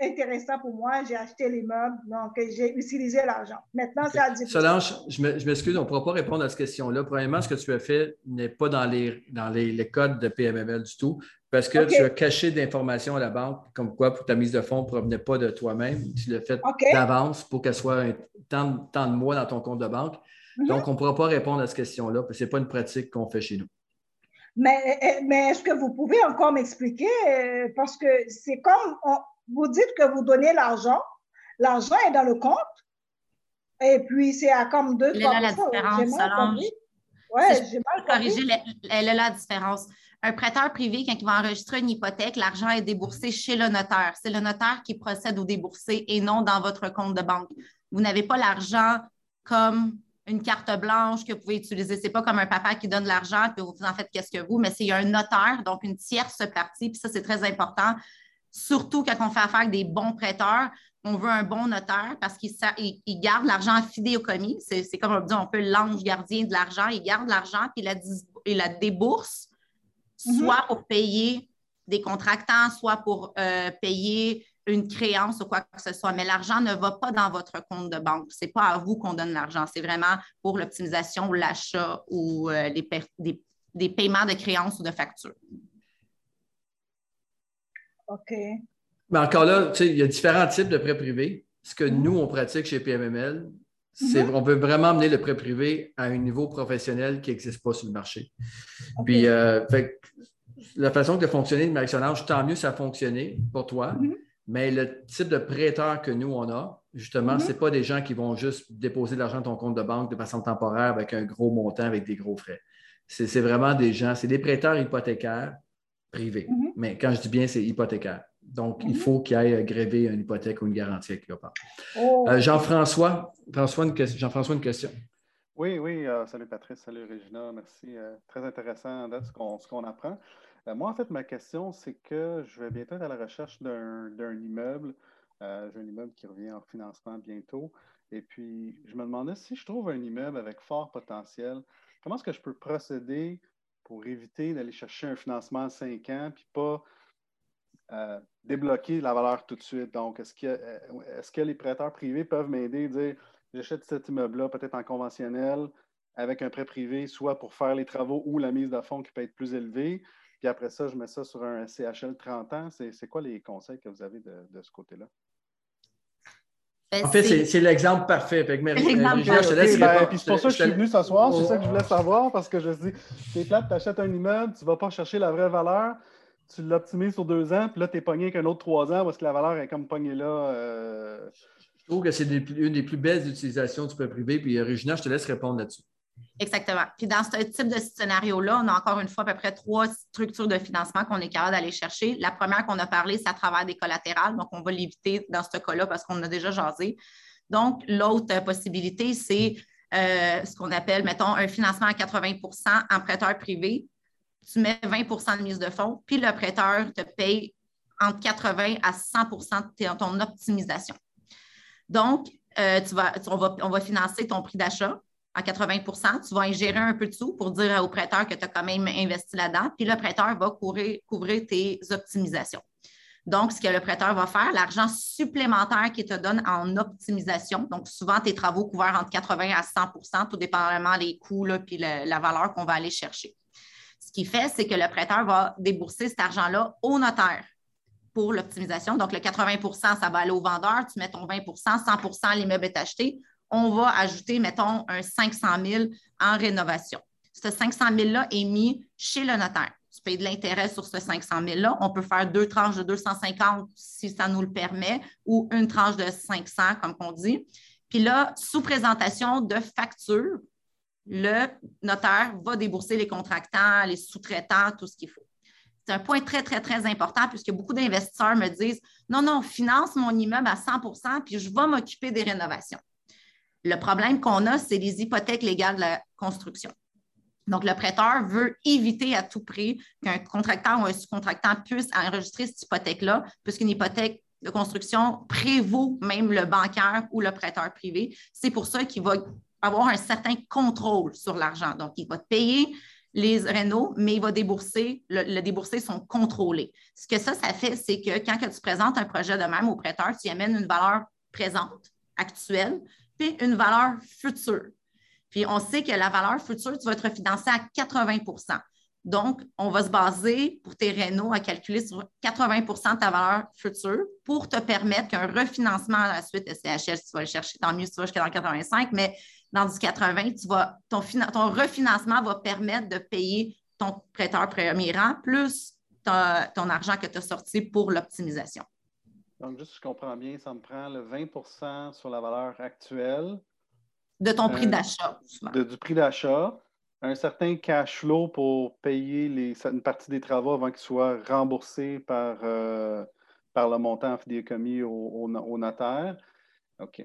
intéressant pour moi. J'ai acheté l'immeuble, donc j'ai utilisé l'argent. Maintenant, c'est à Solange, je m'excuse, on ne pourra pas répondre à cette question-là. Premièrement, ce que tu as fait n'est pas dans les, dans les, codes de PMML du tout, parce que tu as caché d'informations à la banque, comme quoi pour ta mise de fonds ne provenait pas de toi-même. Tu l'as fait d'avance pour qu'elle soit un, tant, de mois dans ton compte de banque. Mhm. Donc, on ne pourra pas répondre à cette question-là, parce que ce n'est pas une pratique qu'on fait chez nous. Mais, mais est-ce que vous pouvez encore m'expliquer? Euh, parce que c'est comme, vous dites que vous donnez l'argent, l'argent est dans le compte, et puis c'est à comme deux, Elle a la différence, Oui, j'ai mal corrigé. Elle a la différence. Un prêteur privé, quand il va enregistrer une hypothèque, l'argent est déboursé chez le notaire. C'est le notaire qui procède au déboursé et non dans votre compte de banque. Vous n'avez pas l'argent comme une carte blanche que vous pouvez utiliser. Ce n'est pas comme un papa qui donne l'argent et vous en faites qu'est-ce que vous, mais c'est un notaire, donc une tierce partie. Puis ça, c'est très important surtout quand on fait affaire avec des bons prêteurs, on veut un bon notaire parce qu'il garde l'argent fidé au commis. C'est comme on dit, on peut l'ange gardien de l'argent. Il garde l'argent puis il la, débourse, mm-hmm. soit pour payer des contractants, soit pour euh, payer une créance ou quoi que ce soit. Mais l'argent ne va pas dans votre compte de banque. Ce n'est pas à vous qu'on donne l'argent. C'est vraiment pour l'optimisation, ou l'achat ou euh, des paiements de créances ou de factures. OK. Mais encore là, il y a différents types de prêts privés. Ce que nous, on pratique chez PMML, c'est qu'on mhm. veut vraiment amener le prêt privé à un niveau professionnel qui n'existe pas sur le marché. Puis, euh, la façon de fonctionner de Marie-Solange, tant mieux ça a fonctionné pour toi, mhm. mais le type de prêteur que nous, on a, justement, mhm. ce n'est pas des gens qui vont juste déposer de l'argent dans ton compte de banque de façon temporaire avec un gros montant, avec des gros frais. C'est vraiment des gens, c'est des prêteurs hypothécaires privé. Mhm. Mais quand je dis bien, c'est hypothécaire. Donc, il Mhm. faut qu'il y ait grévé une hypothèque ou une garantie quelque part. Oh. Euh, Jean-François, une Jean-François, une question. Oui, oui. euh, salut Patrice, salut Régina, merci. euh, très intéressant d'être ce qu'on ce qu'on apprend. Euh, moi, en fait, ma question, c'est que je vais bientôt être à la recherche d'un d'un immeuble. Euh, J'ai un immeuble qui revient en financement bientôt. Et puis, je me demandais si je trouve un immeuble avec fort potentiel, comment est-ce que je peux procéder pour éviter d'aller chercher un financement à 5 ans puis pas euh, débloquer la valeur tout de suite. Donc, est-ce que, euh, est-ce que les prêteurs privés peuvent m'aider, dire j'achète cet immeuble-là peut-être en conventionnel avec un prêt privé, soit pour faire les travaux ou la mise de fonds qui peut être plus élevée? Puis après ça, je mets ça sur un CHL 30 ans. C'est, c'est quoi les conseils que vous avez de, de ce côté-là? Ben, En fait, c'est l'exemple parfait. Fait que, euh, Régina, je te Ok, laisse ben, c'est pour ça que je suis venu ce soir, c'est ça que je voulais savoir, parce que je me dis, c'est plate, tu achètes un immeuble, tu ne vas pas chercher la vraie valeur, tu l'optimises sur deux ans, puis là, tu es pogné avec un autre trois ans parce que la valeur est comme pognée là. euh, Je trouve que c'est une des plus belles utilisations du prêt privé. Puis, euh, Régina, je te laisse répondre là-dessus. Exactement. Puis dans ce type de scénario-là, on a encore une fois à peu près trois structures de financement qu'on est capable d'aller chercher. La première qu'on a parlé, c'est à travers des collatérales. Donc, on va l'éviter dans ce cas-là parce qu'on a déjà jasé. Donc, l'autre possibilité, c'est euh, ce qu'on appelle, mettons, un financement à 80% en prêteur privé. Tu mets 20% de mise de fonds, puis le prêteur te paye entre 80 à 100% de ton optimisation. Donc, euh, tu vas, on, va, on va financer ton prix d'achat à 80% tu vas ingérer un peu de sous pour dire au prêteur que tu as quand même investi là-dedans, puis le prêteur va couvrir, couvrir tes optimisations. Donc, ce que le prêteur va faire, l'argent supplémentaire qu'il te donne en optimisation, donc souvent tes travaux couverts entre 80 à 100% tout dépendamment des coûts là, puis la valeur qu'on va aller chercher. Ce qu'il fait, c'est que le prêteur va débourser cet argent-là au notaire pour l'optimisation. Donc, le 80% ça va aller au vendeur, tu mets ton 20% 100% l'immeuble est acheté. On va ajouter, mettons, un 500 000 en rénovation. Ce 500 000-là est mis chez le notaire. Tu payes de l'intérêt sur ce 500 000-là. On peut faire deux tranches de 250 si ça nous le permet ou une tranche de 500, comme on dit. Puis là, sous présentation de facture, le notaire va débourser les contractants, les sous-traitants, tout ce qu'il faut. C'est un point très, très, très important puisque beaucoup d'investisseurs me disent non, non, finance mon immeuble à 100% puis je vais m'occuper des rénovations. Le problème qu'on a, c'est les hypothèques légales de la construction. Donc, le prêteur veut éviter à tout prix qu'un contracteur ou un sous-contractant puisse enregistrer cette hypothèque-là, puisqu'une hypothèque de construction prévaut même le bancaire ou le prêteur privé. C'est pour ça qu'il va avoir un certain contrôle sur l'argent. Donc, il va te payer les rénaux, mais il va débourser, le, débourser sont contrôlés. Ce que ça, ça fait, c'est que quand que tu présentes un projet de même au prêteur, tu y amènes une valeur présente, actuelle, puis une valeur future. Puis on sait que la valeur future, tu vas être refinancé à 80% Donc, on va se baser pour tes rénaux à calculer sur 80% de ta valeur future pour te permettre qu'un refinancement à la suite SCHL, si tu vas le chercher, tant mieux si tu vas jusqu'à dans 85, mais dans du 80, tu vas, ton, ton refinancement va permettre de payer ton prêteur premier rang plus ton argent que tu as sorti pour l'optimisation. Donc, juste si je comprends bien, ça me prend le 20% sur la valeur actuelle. De ton prix Euh, d'achat. du prix d'achat, un certain cash flow pour payer les, une partie des travaux avant qu'ils soient remboursés par, euh, par le montant en fidéicommis au, au, au notaire. OK.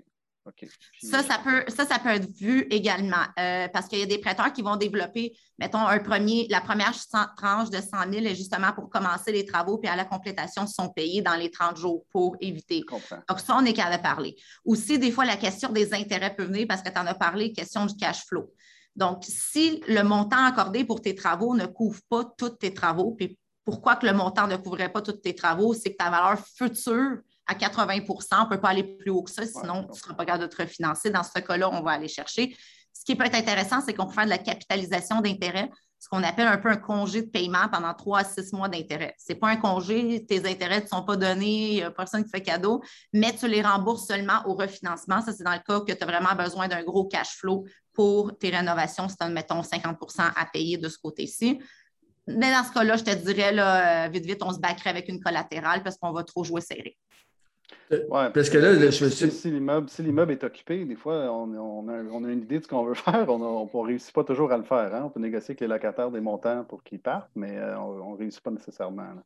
Puis- Ça, ça peut, ça, ça peut être vu également euh, parce qu'il y a des prêteurs qui vont développer, mettons, un premier, la première tranche de 100 000 est justement pour commencer les travaux, puis à la complétation sont payés dans les 30 jours pour éviter. Donc, ça, on est capable de parler. Aussi, des fois, la question des intérêts peut venir parce que tu en as parlé, question du cash flow. Donc, si le montant accordé pour tes travaux ne couvre pas tous tes travaux, puis pourquoi que le montant ne couvrait pas tous tes travaux, c'est que ta valeur future à 80% on ne peut pas aller plus haut que ça, sinon tu ne seras pas capable de te refinancer. Dans ce cas-là, on va aller chercher. Ce qui peut être intéressant, c'est qu'on peut faire de la capitalisation d'intérêt, ce qu'on appelle un peu un congé de paiement pendant trois à six mois d'intérêt. Ce n'est pas un congé, tes intérêts ne sont pas donnés, il n'y a personne qui fait cadeau, mais tu les rembourses seulement au refinancement. Ça, c'est dans le cas que tu as vraiment besoin d'un gros cash flow pour tes rénovations, si tu as, mettons, 50% à payer de ce côté-ci. Mais dans ce cas-là, je te dirais, là, vite, vite, on se backerait avec une collatérale parce qu'on va trop jouer serré. Ouais, Parce que là, si- là, je me si, suis- si l'immeuble si l'immeuble est occupé, des fois, on, on a, on a une idée de ce qu'on veut [laughs] faire. On ne réussit pas toujours à le faire. hein. On peut négocier avec les locataires des montants pour qu'ils partent, mais euh, on ne réussit pas nécessairement. là.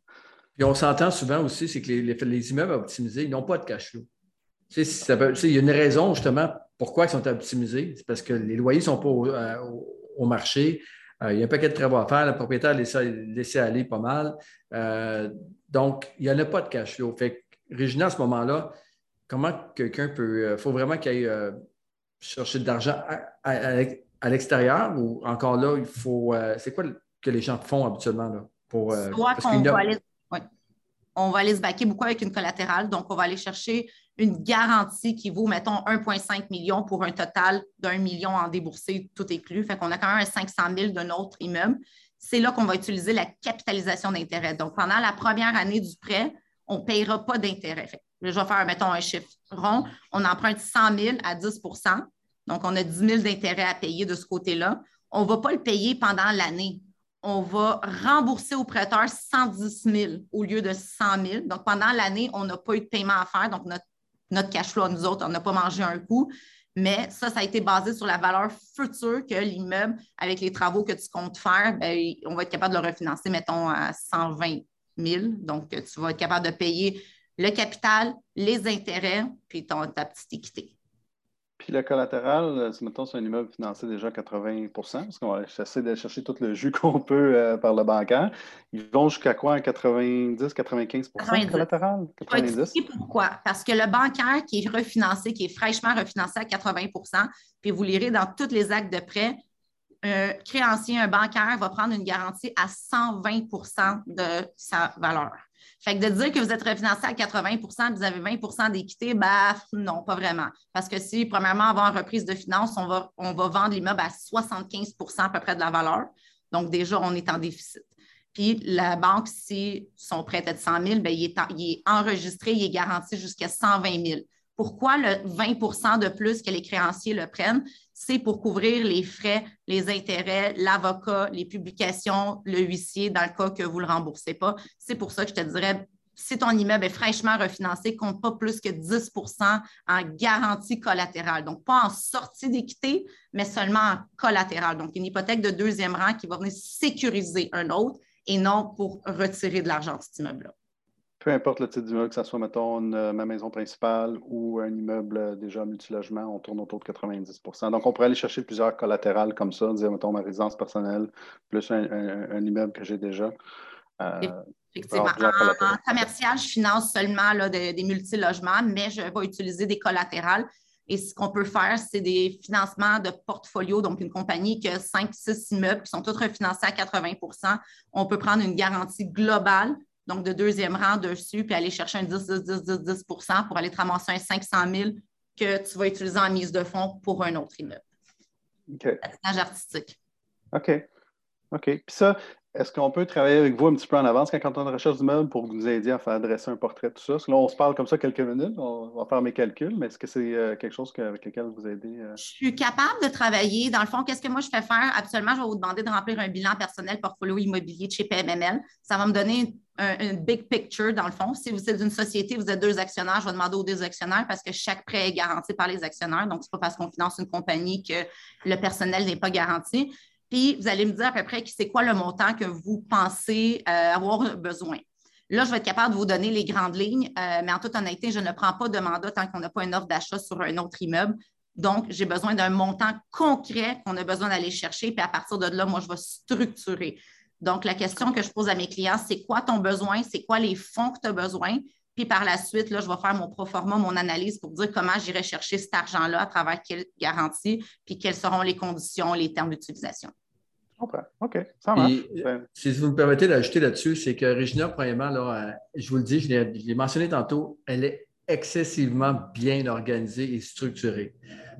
Puis on s'entend souvent aussi, c'est que les, les- les immeubles optimisés, ils n'ont pas de cash flow. Tu sais, il y a une raison justement pourquoi ils sont optimisés. C'est parce que les loyers ne sont pas au, euh, au- marché. Euh, il y a un paquet de travaux à faire. Le propriétaire a laissé, laissé aller pas mal. Euh, donc, il n'y en a pas de cash flow. Fait que, Régina, à ce moment-là, comment quelqu'un peut. Il faut vraiment qu'il aille euh, chercher de l'argent à, à- à- à l'extérieur ou encore là, il faut. euh, c'est quoi que les gens font habituellement là, pour. euh, Soit parce qu'on va aller, on va aller se baquer beaucoup avec une collatérale. Donc, on va aller chercher une garantie qui vaut, mettons, 1,5 million pour un total d'un million en déboursé, tout inclus. Fait qu'on a quand même un 500 000 d'un autre immeuble. C'est là qu'on va utiliser la capitalisation d'intérêt. Donc, pendant la première année du prêt, on ne payera pas d'intérêt. Je vais faire, mettons, un chiffre rond. On emprunte 100 000 à 10% Donc, on a 10 000 d'intérêt à payer de ce côté-là. On ne va pas le payer pendant l'année on va rembourser au prêteur 110 000 au lieu de 100 000. Donc, pendant l'année, on n'a pas eu de paiement à faire. Donc, notre, notre cash flow, nous autres, on n'a pas mangé un coup. Mais ça, ça a été basé sur la valeur future que l'immeuble, avec les travaux que tu comptes faire, ben, on va être capable de le refinancer, mettons, à 120 000. Donc, tu vas être capable de payer le capital, les intérêts, puis ton, ta petite équité. Puis le collatéral, euh, si mettons c'est un immeuble financé déjà à 80% parce qu'on va essayer de chercher tout le jus [laughs] qu'on peut euh, par le bancaire, ils vont jusqu'à quoi? 90, 95 de 90. collatéral? Je vais 90? expliquer pourquoi. Parce que le bancaire qui est refinancé, qui est fraîchement refinancé à 80% puis vous lirez dans tous les actes de prêt, un créancier, un bancaire va prendre une garantie à 120% de sa valeur. Fait que de dire que vous êtes refinancé à 80 puis vous avez 20% d'équité, bah non, pas vraiment. Parce que si, premièrement, avant une reprise de finances, on va, on va vendre l'immeuble à 75% à peu près de la valeur. Donc, déjà, on est en déficit. Puis la banque, si son prêt est de 100 000, bien, il, est il est enregistré, il est garanti jusqu'à 120 000. Pourquoi le 20% de plus que les créanciers le prennent? C'est pour couvrir les frais, les intérêts, l'avocat, les publications, le huissier dans le cas que vous ne le remboursez pas. C'est pour ça que je te dirais, si ton immeuble est fraîchement refinancé, compte pas plus que 10% en garantie collatérale. Donc, pas en sortie d'équité, mais seulement en collatérale. Donc, une hypothèque de deuxième rang qui va venir sécuriser un autre et non pour retirer de l'argent de cet immeuble-là. Peu importe le type d'immeuble, que ce soit, mettons, une, euh, ma maison principale ou un immeuble euh, déjà multilogement, on tourne autour de 90% Donc, on pourrait aller chercher plusieurs collatérales comme ça, dire, mettons, ma résidence personnelle, plus un, un- un immeuble que j'ai déjà. Euh, Effectivement. En, commercial, je finance seulement là, des multilogements, mais je vais utiliser des collatérales. Et ce qu'on peut faire, c'est des financements de portfolio, donc une compagnie qui a 5-6 immeubles qui sont tous refinancés à 80% On peut prendre une garantie globale, donc de deuxième rang dessus, puis aller chercher un 10, 10, 10, 10, 10 pour aller te ramasser un 500 000 que tu vas utiliser en mise de fonds pour un autre immeuble. OK. Patinage artistique. OK. OK. Puis ça, est-ce qu'on peut travailler avec vous un petit peu en avance quand on recherche d'immeuble pour vous aider à faire dresser un portrait, tout ça? Parce que là, on se parle comme ça quelques minutes, on va faire mes calculs, mais est-ce que c'est euh, quelque chose avec lequel vous aidez? euh? Je suis capable de travailler. Dans le fond, qu'est-ce que moi je fais faire? Absolument, je vais vous demander de remplir un bilan personnel portfolio immobilier de chez PMML. Ça va me donner un- big picture, dans le fond. Si vous êtes une société, vous êtes deux actionnaires, je vais demander aux deux actionnaires parce que chaque prêt est garanti par les actionnaires. Donc, ce n'est pas parce qu'on finance une compagnie que le personnel n'est pas garanti. Puis, vous allez me dire à peu près c'est quoi le montant que vous pensez euh, avoir besoin. Là, je vais être capable de vous donner les grandes lignes, euh, mais en toute honnêteté, je ne prends pas de mandat tant qu'on n'a pas une offre d'achat sur un autre immeuble. Donc, j'ai besoin d'un montant concret qu'on a besoin d'aller chercher. Puis à partir de là, moi, je vais structurer. Donc, la question que je pose à mes clients, c'est quoi ton besoin? C'est quoi les fonds que tu as besoin? Puis par la suite, là, je vais faire mon proforma, mon analyse pour dire comment j'irai chercher cet argent-là à travers quelle garantie, puis quelles seront les conditions, les termes d'utilisation. Je comprends. OK, ça marche. Ben, Si vous me permettez d'ajouter là-dessus, c'est que Regina, premièrement, là, euh, je vous le dis, je l'ai mentionné tantôt, elle est excessivement bien organisée et structurée.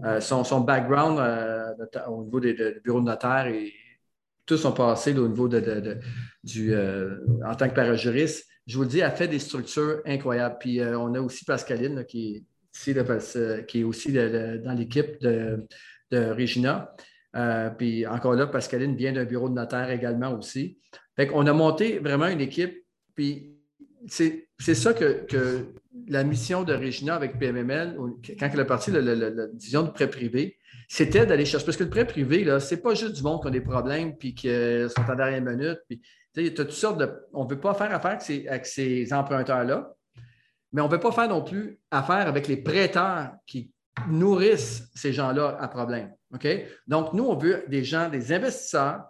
Euh, son, son background euh, au niveau des de- du bureau de notaire et tout son passé là, au niveau de, de- de- du, euh, en tant que parajuriste, je vous le dis, elle fait des structures incroyables. Puis on a aussi Pascaline là, qui, est ici, là, qui est aussi dans l'équipe de, de Regina. Euh, puis encore là, Pascaline vient d'un bureau de notaire également aussi. Fait qu'on a monté vraiment une équipe, puis c'est ça que, la mission de Regina avec PMML, quand elle a parti la, division de prêt privé, c'était d'aller chercher. Parce que le prêt privé, ce n'est pas juste du monde qui a des problèmes puis qui sont en dernière minute. Puis, tu as toutes sortes de. On ne veut pas faire affaire avec ces, avec ces emprunteurs-là, mais on ne veut pas faire non plus affaire avec les prêteurs qui nourrissent ces gens-là à problème. OK? Donc, nous, on veut des gens, des investisseurs,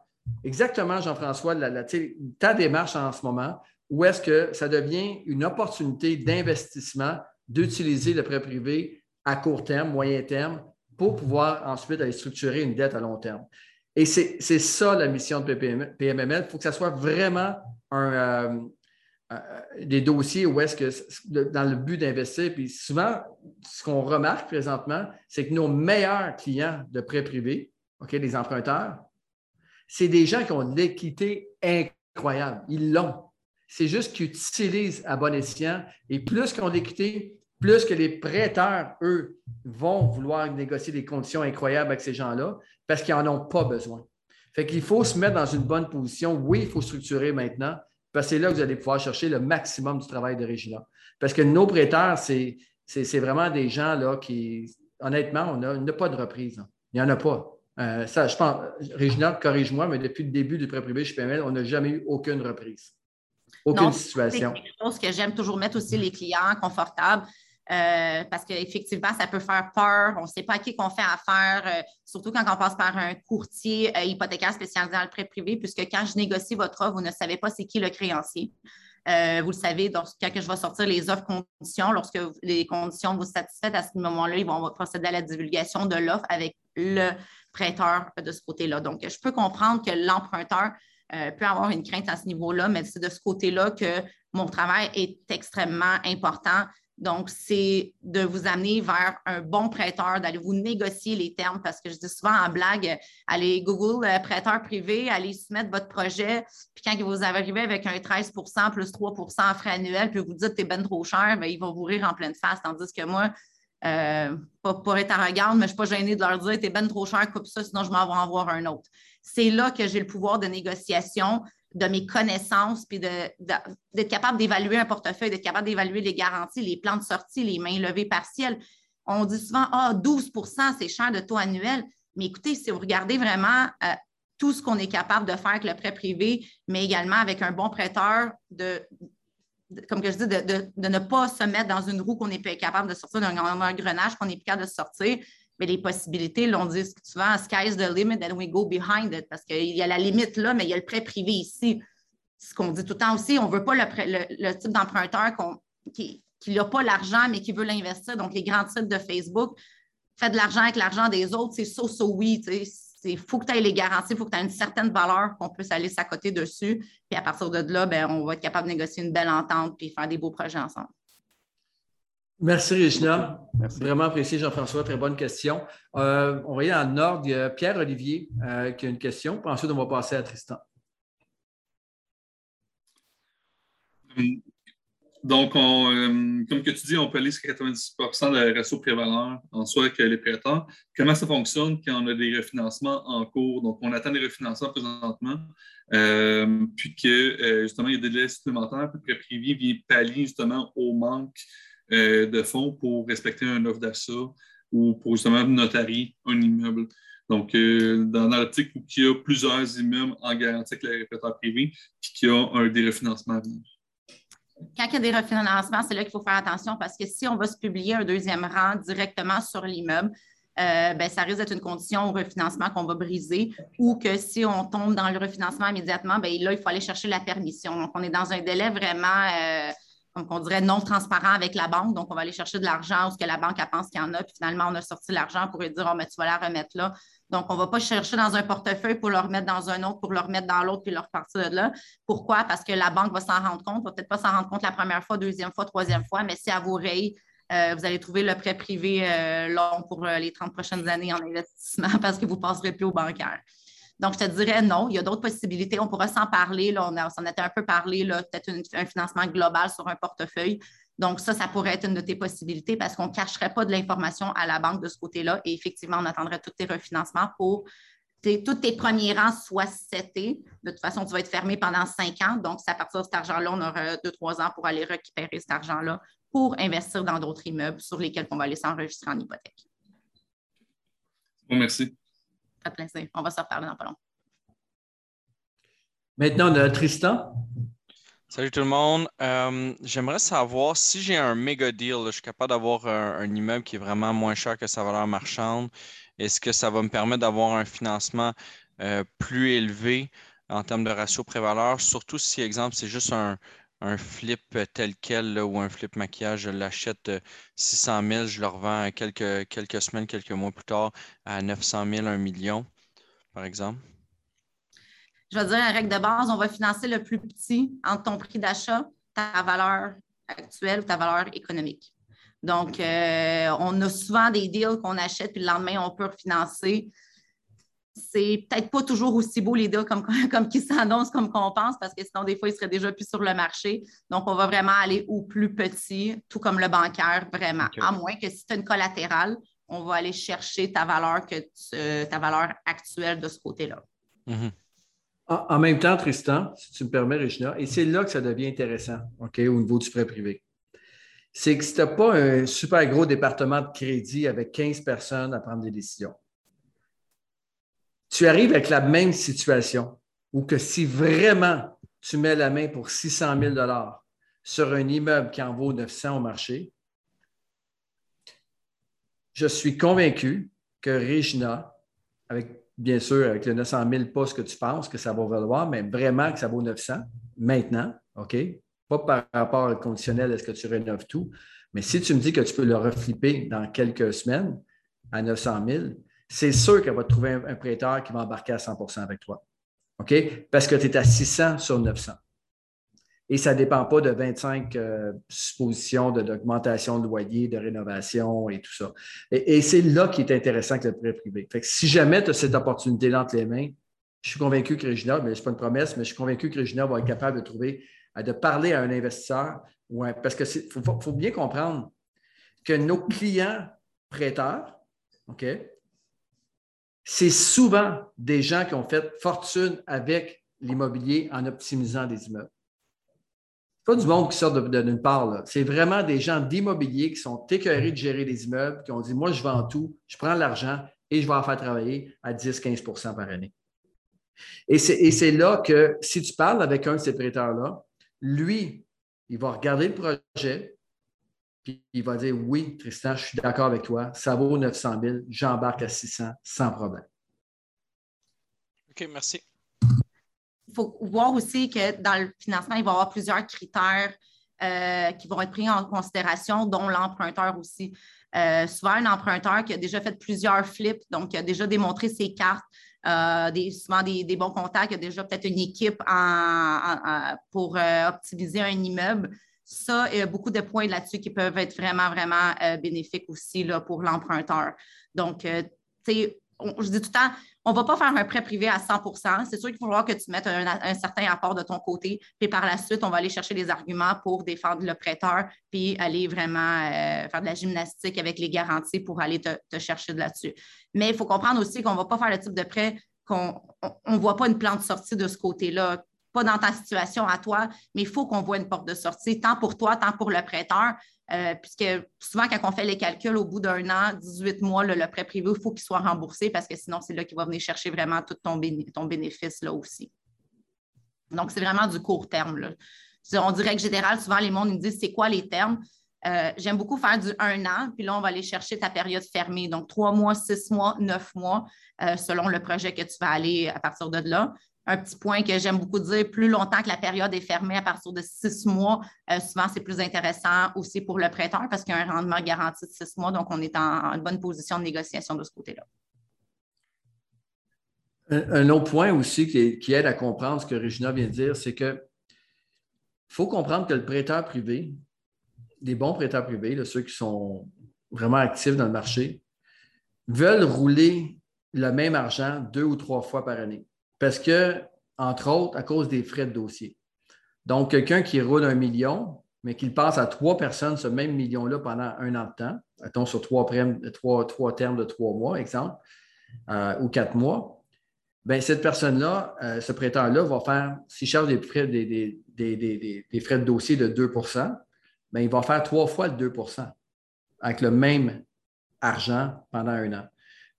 exactement, Jean-François, ta démarche en ce moment, où est-ce que ça devient une opportunité d'investissement d'utiliser le prêt privé à court terme, moyen terme, pour pouvoir ensuite aller structurer une dette à long terme. Et c'est ça la mission de PMML. Il faut que ça soit vraiment un, euh, des dossiers où est-ce que, dans le but d'investir, puis souvent, ce qu'on remarque présentement, c'est que nos meilleurs clients de prêt privé, OK, les emprunteurs, c'est des gens qui ont l'équité incroyable. Ils l'ont. C'est juste qu'ils utilisent à bon escient. Et plus qu'on l'équité, plus que les prêteurs, eux, vont vouloir négocier des conditions incroyables avec ces gens-là parce qu'ils n'en ont pas besoin. Fait qu'il faut se mettre dans une bonne position. Oui, il faut structurer maintenant parce que c'est là que vous allez pouvoir chercher le maximum du travail de Régina. Parce que nos prêteurs, c'est, vraiment des gens là, qui, honnêtement, on n'a pas de reprise. Hein. Il n'y en a pas. Euh, ça, je pense, Régina, corrige-moi, mais depuis le début du prêt privé chez PML, on n'a jamais eu aucune reprise. Aucune situation. C'est quelque chose que j'aime toujours mettre aussi les clients confortables. Euh, parce qu'effectivement, ça peut faire peur. On ne sait pas à qui qu'on fait affaire, euh, surtout quand on passe par un courtier euh, hypothécaire spécialisé dans le prêt privé, puisque quand je négocie votre offre, vous ne savez pas c'est qui le créancier. vous le savez, donc, quand je vais sortir les offres conditions, lorsque les conditions vous satisfaites, à ce moment-là, ils vont procéder à la divulgation de l'offre avec le prêteur de ce côté-là. Donc, je peux comprendre que l'emprunteur peut avoir une crainte à ce niveau-là, mais c'est de ce côté-là que mon travail est extrêmement important donc, c'est de vous amener vers un bon prêteur, d'aller vous négocier les termes parce que je dis souvent en blague, allez Google euh, prêteur privé, allez soumettre votre projet, puis quand vous arrivez avec un 13% plus 3% en frais annuels, puis vous dites que es ben trop cher, bien, ils vont vous rire en pleine face. Tandis que moi, euh, pas pour être mais je ne suis pas gênée de leur dire es ben trop cher, coupe ça, sinon je m'en vais en voir un autre. C'est là que j'ai le pouvoir de négociation de mes connaissances, puis d'être capable d'évaluer un portefeuille, d'être capable d'évaluer les garanties, les plans de sortie, les mains levées partielles. On dit souvent, ah, 12% c'est cher de taux annuel. Mais écoutez, si vous regardez vraiment euh, tout ce qu'on est capable de faire avec le prêt privé, mais également avec un bon prêteur, de, comme que je dis, de, ne pas se mettre dans une roue qu'on n'est pas capable de sortir, d'un engrenage qu'on n'est plus capable de sortir, mais les possibilités, l'on dit souvent, sky's the limit and we go behind it, parce qu'il y a la limite là, mais il y a le prêt privé ici. Ce qu'on dit tout le temps aussi, on ne veut pas le, type d'emprunteur qui n'a pas l'argent, mais qui veut l'investir. Donc, les grands titres de Facebook, faites de l'argent avec l'argent des autres, c'est so, so oui. Il faut que tu aies les garanties, il faut que tu aies une certaine valeur qu'on puisse aller s'accoter dessus. Puis à partir de là, ben, on va être capable de négocier une belle entente puis faire des beaux projets ensemble. Merci, Regina. Vraiment apprécié, Jean-François. Très bonne question. Euh, on va y aller dans l'ordre. Il y a Pierre-Olivier euh, qui a une question. Puis ensuite, on va passer à Tristan. Donc, euh, comme que tu dis, on peut aller jusqu'à 90% de ratio prévalent en soi avec les prêteurs. Comment ça fonctionne quand on a des refinancements en cours? Donc, on attend des refinancements présentement, puis que justement, il y a des délais supplémentaires, puis le prêt privé vient pallier justement au manque euh, de fonds pour respecter un offre d'achat ou pour justement notarier un immeuble. Donc, euh, dans l'article où il y a plusieurs immeubles en garantie avec les répéteurs privés, puis qu'il y a un, des refinancements à venir. Quand il y a des refinancements, c'est là qu'il faut faire attention parce que si on va se publier un deuxième rang directement sur l'immeuble, euh, ben, ça risque d'être une condition au refinancement qu'on va briser ou que si on tombe dans le refinancement immédiatement, ben, là, il faut aller chercher la permission. Donc, on est dans un délai vraiment on dirait, non transparent avec la banque. Donc, on va aller chercher de l'argent ou ce que la banque pense qu'il y en a, puis finalement, on a sorti l'argent pour dire oh, mais tu vas la remettre là. Donc, on ne va pas chercher dans un portefeuille pour le remettre dans un autre, pour le remettre dans l'autre, puis le repartir de là. Pourquoi? Parce que la banque va s'en rendre compte, va peut-être pas s'en rendre compte la première fois, deuxième fois, troisième fois, mais si à vos rayes, euh, vous allez trouver le prêt privé euh, long pour euh, les 30 prochaines années en investissement [laughs] parce que vous ne passerez plus au bancaire. Donc, je te dirais non, il y a d'autres possibilités. On pourra s'en parler. Là, on s'en était un peu parlé, peut-être un financement global sur un portefeuille. Donc, ça, ça pourrait être une de tes possibilités parce qu'on ne cacherait pas de l'information à la banque de ce côté-là. Et effectivement, on attendrait tous tes refinancements pour tous tes premiers rangs soient setés. De toute façon, tu vas être fermé pendant cinq ans. Donc, c'est à partir de cet argent-là, on aura deux, trois ans pour aller récupérer cet argent-là pour investir dans d'autres immeubles sur lesquels on va aller s'enregistrer en hypothèque. Bon, merci. Plaisir. On va se reparler dans pas long. Maintenant, on a Tristan. Salut tout le monde. Euh, j'aimerais savoir si j'ai un méga deal, je suis capable d'avoir un, immeuble qui est vraiment moins cher que sa valeur marchande. Est-ce que ça va me permettre d'avoir un financement euh, plus élevé en termes de ratio pré-valeur, surtout si, exemple, c'est juste un, flip tel quel ou un flip maquillage, je l'achète 600 000, je le revends quelques, quelques semaines, quelques mois plus tard à 900 000, 1 million, par exemple? Je vais dire, en règle de base, on va financer le plus petit entre ton prix d'achat, ta valeur actuelle ou ta valeur économique. Donc, euh, on a souvent des deals qu'on achète, puis le lendemain, on peut refinancer. C'est peut-être pas toujours aussi beau les deals comme, [laughs] comme qui s'annoncent comme qu'on pense, parce que sinon, des fois, ils seraient déjà plus sur le marché. Donc, on va vraiment aller au plus petit, tout comme le bancaire, vraiment. À moins que si tu as une collatérale, on va aller chercher ta valeur, que ta valeur actuelle de ce côté-là. Mm-hmm. en, même temps, Tristan, si tu me permets, Regina, et c'est là que ça devient intéressant, OK, au niveau du prêt privé c'est que si tu n'as pas un super gros département de crédit avec 15 personnes à prendre des décisions, tu arrives avec la même situation où que si vraiment tu mets la main pour 600 000 sur un immeuble qui en vaut 900 au marché, je suis convaincu que Regina, avec bien sûr avec le 900 000, pas ce que tu penses que ça va valoir, mais vraiment que ça vaut 900 maintenant, OK? Pas par rapport au conditionnel, est-ce que tu rénoves tout, mais si tu me dis que tu peux le reflipper dans quelques semaines à 900 000, c'est sûr qu'elle va trouver un, prêteur qui va embarquer à 100% avec toi. OK? Parce que tu es à 600 sur 900. Et ça ne dépend pas de 25 euh, suppositions d'augmentation de, loyer, de rénovation et tout ça. Et, c'est là qui est intéressant avec le prêt privé. Fait si jamais tu as cette opportunité entre les mains, je suis convaincu que Regina, mais ce n'est pas une promesse, mais je suis convaincu que Regina va être capable de trouver de parler à un investisseur, parce qu'il faut, bien comprendre que nos clients prêteurs, OK, c'est souvent des gens qui ont fait fortune avec l'immobilier en optimisant des immeubles. Ce pas du monde qui sort d'une part. C'est vraiment des gens d'immobilier qui sont écœurés de gérer des immeubles, qui ont dit Moi, je vends tout, je prends l'argent et je vais en faire travailler à 10-15% par année. Et c'est là que si tu parles avec un de ces prêteurs-là, lui, il va regarder le projet, puis il va dire Oui, Tristan, je suis d'accord avec toi, ça vaut 900 000, j'embarque à 600 sans problème. OK, merci. Il faut voir aussi que dans le financement, il va y avoir plusieurs critères euh, qui vont être pris en considération, dont l'emprunteur aussi. Euh, souvent, un emprunteur qui a déjà fait plusieurs flips, donc qui a déjà démontré ses cartes, euh, des, souvent des, bons contacts, il y a déjà peut-être une équipe pour euh, optimiser un immeuble. Ça, il y a beaucoup de points là-dessus qui peuvent être vraiment, vraiment euh, bénéfiques aussi là, pour l'emprunteur. Donc, tu sais, je dis tout le temps, on ne va pas faire un prêt privé à 100% C'est sûr qu'il faut falloir que tu mettes un, certain apport de ton côté. Puis par la suite, on va aller chercher des arguments pour défendre le prêteur, puis aller vraiment faire de la gymnastique avec les garanties pour aller te, chercher de là-dessus. Mais il faut comprendre aussi qu'on ne va pas faire le type de prêt qu'on ne voit pas une plante sortie de ce côté-là. Pas dans ta situation à toi, mais il faut qu'on voit une porte de sortie, tant pour toi, tant pour le prêteur. Euh, puisque souvent, quand on fait les calculs, au bout d'un an, 18 mois, le prêt privé, il faut qu'il soit remboursé parce que sinon, c'est là qu'il va venir chercher vraiment tout ton, bénéfice là aussi. Donc, c'est vraiment du court terme. Là. On dirait que général, souvent, les mondes nous disent c'est quoi les termes? Euh, j'aime beaucoup faire du un an, puis là, on va aller chercher ta période fermée. Donc, trois mois, six mois, neuf mois, euh, selon le projet que tu vas aller à partir de là. Un petit point que j'aime beaucoup dire, plus longtemps que la période est fermée, à partir de six mois, euh, souvent, c'est plus intéressant aussi pour le prêteur parce qu'il y a un rendement garanti de six mois. Donc, on est en, bonne position de négociation de ce côté-là. Un, autre point aussi qui, aide à comprendre ce que Regina vient de dire, c'est que faut comprendre que le prêteur privé, des bons prêteurs privés, ceux qui sont vraiment actifs dans le marché, veulent rouler le même argent deux ou trois fois par année. Parce que, entre autres, à cause des frais de dossier. Donc, quelqu'un qui roule un million, mais qu'il passe à trois personnes ce même million-là pendant un an de temps, mettons sur trois, trois, trois termes de trois mois, exemple, euh, ou quatre mois, bien, cette personne-là, euh, ce prêteur-là, va faire, s'il charge des frais, des, des, frais de dossier de 2 bien, il va faire trois fois le 2% avec le même argent pendant un an.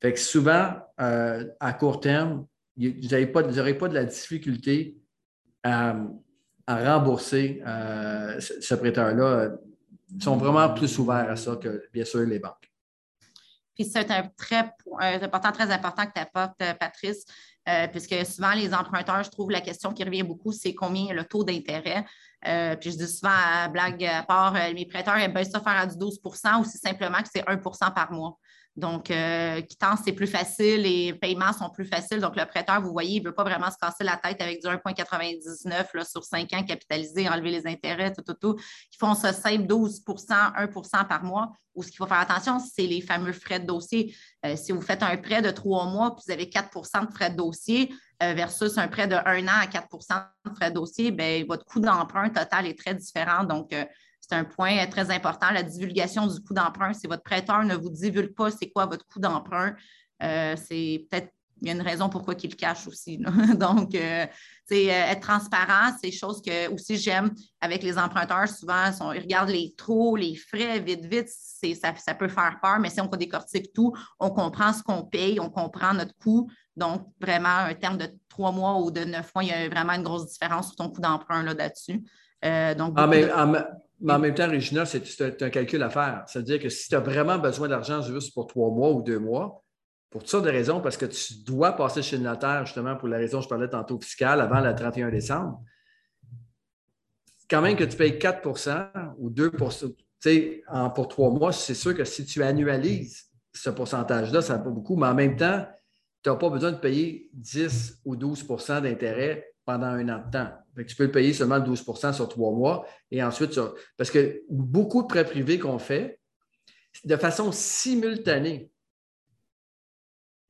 Fait que souvent, euh, à court terme, n'aurez pas, pas, de la difficulté à, rembourser euh, ce prêteur-là. Ils sont vraiment plus ouverts à ça que, bien sûr, les banques. Puis c'est un très important, très important que tu apportes, euh, Patrice, puisque souvent les emprunteurs, je trouve la question qui revient beaucoup, c'est combien est le taux d'intérêt. puis je dis souvent à blague à part, mes prêteurs aiment bien ça faire à du 12% ou c'est simplement que c'est 1% par mois. Donc, euh, quittance, c'est plus facile, les paiements sont plus faciles. Donc, le prêteur, vous voyez, il ne veut pas vraiment se casser la tête avec du 1,99 sur 5 ans capitalisé, enlever les intérêts, tout, tout, tout. Ils font ça simple, 12% 1% par mois. Ou ce qu'il faut faire attention, c'est les fameux frais de dossier. Euh, si vous faites un prêt de trois mois, puis vous avez 4% de frais de dossier euh, versus un prêt de un an à 4% de frais de dossier, bien, votre coût d'emprunt total est très différent. Donc, c'est un point très important. La divulgation du coût d'emprunt, si votre prêteur ne vous divulgue pas c'est quoi votre coût d'emprunt, euh, c'est peut-être il y a une raison pourquoi il le cache aussi. [laughs] Donc, euh, c'est euh, être transparent, c'est chose que aussi j'aime avec les emprunteurs. Souvent, ils regardent les trous, les frais, vite, vite. Ça, ça peut faire peur, mais si on décortique tout, on comprend ce qu'on paye, on comprend notre coût. Donc, vraiment, un terme de trois mois ou de neuf mois, il y a vraiment une grosse différence sur ton coût d'emprunt là-dessus. donc, ah, mais, mais en même temps, Régina, c'est un calcul à faire. C'est-à-dire que si tu as vraiment besoin d'argent juste pour trois mois ou deux mois, pour toutes sortes de raisons, parce que tu dois passer chez le notaire, justement, pour la raison que je parlais tantôt fiscale, avant le 31 décembre, quand même que tu payes 4% ou 2% en, pour trois mois, c'est sûr que si tu annualises ce pourcentage-là, ça va pas beaucoup, mais en même temps, tu n'as pas besoin de payer 10 ou 12% d'intérêt pendant un an de temps tu peux le payer seulement 12 sur trois mois. Et ensuite, parce que beaucoup de prêts privés qu'on fait, de façon simultanée,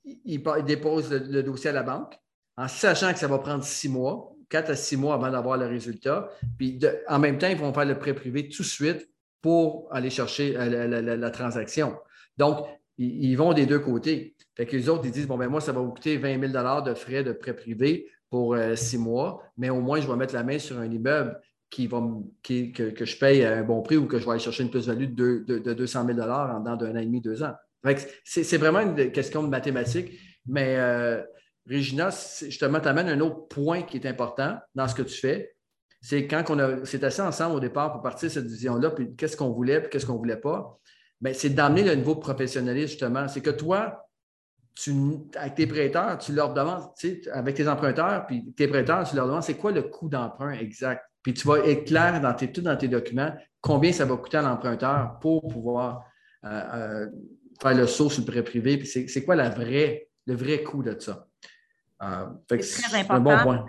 ils, déposent le, dossier à la banque en sachant que ça va prendre six mois, quatre à six mois avant d'avoir le résultat. Puis en même temps, ils vont faire le prêt privé tout de suite pour aller chercher euh, la, transaction. Donc, ils, vont des deux côtés. Fait que les autres, ils disent, bon, ben moi, ça va vous coûter 20 000 de frais de prêt privé pour euh, six mois, mais au moins, je vais mettre la main sur un immeuble qui va, que, je paye à un bon prix ou que je vais aller chercher une plus-value de, de, 200 000 en dedans d'un an et demi, deux ans. C'est vraiment une question de mathématiques, mais euh, Régina, justement, tu amènes un autre point qui est important dans ce que tu fais. C'est quand on a, c'est assez ensemble au départ pour partir de cette vision-là, puis qu'est-ce qu'on voulait, puis qu'est-ce qu'on ne voulait pas. Mais c'est d'amener le niveau professionnalisme, justement. C'est que toi, avec tes prêteurs, tu leur demandes, avec tes emprunteurs, puis tes prêteurs, tu leur demandes c'est quoi le coût d'emprunt exact? Puis tu vas être clair dans tes, tout dans tes documents combien ça va coûter à l'emprunteur pour pouvoir euh, euh, faire le saut sur le prêt privé. Puis c'est quoi la vraie, le vrai coût de ça? Euh, c'est très important. Un bon point.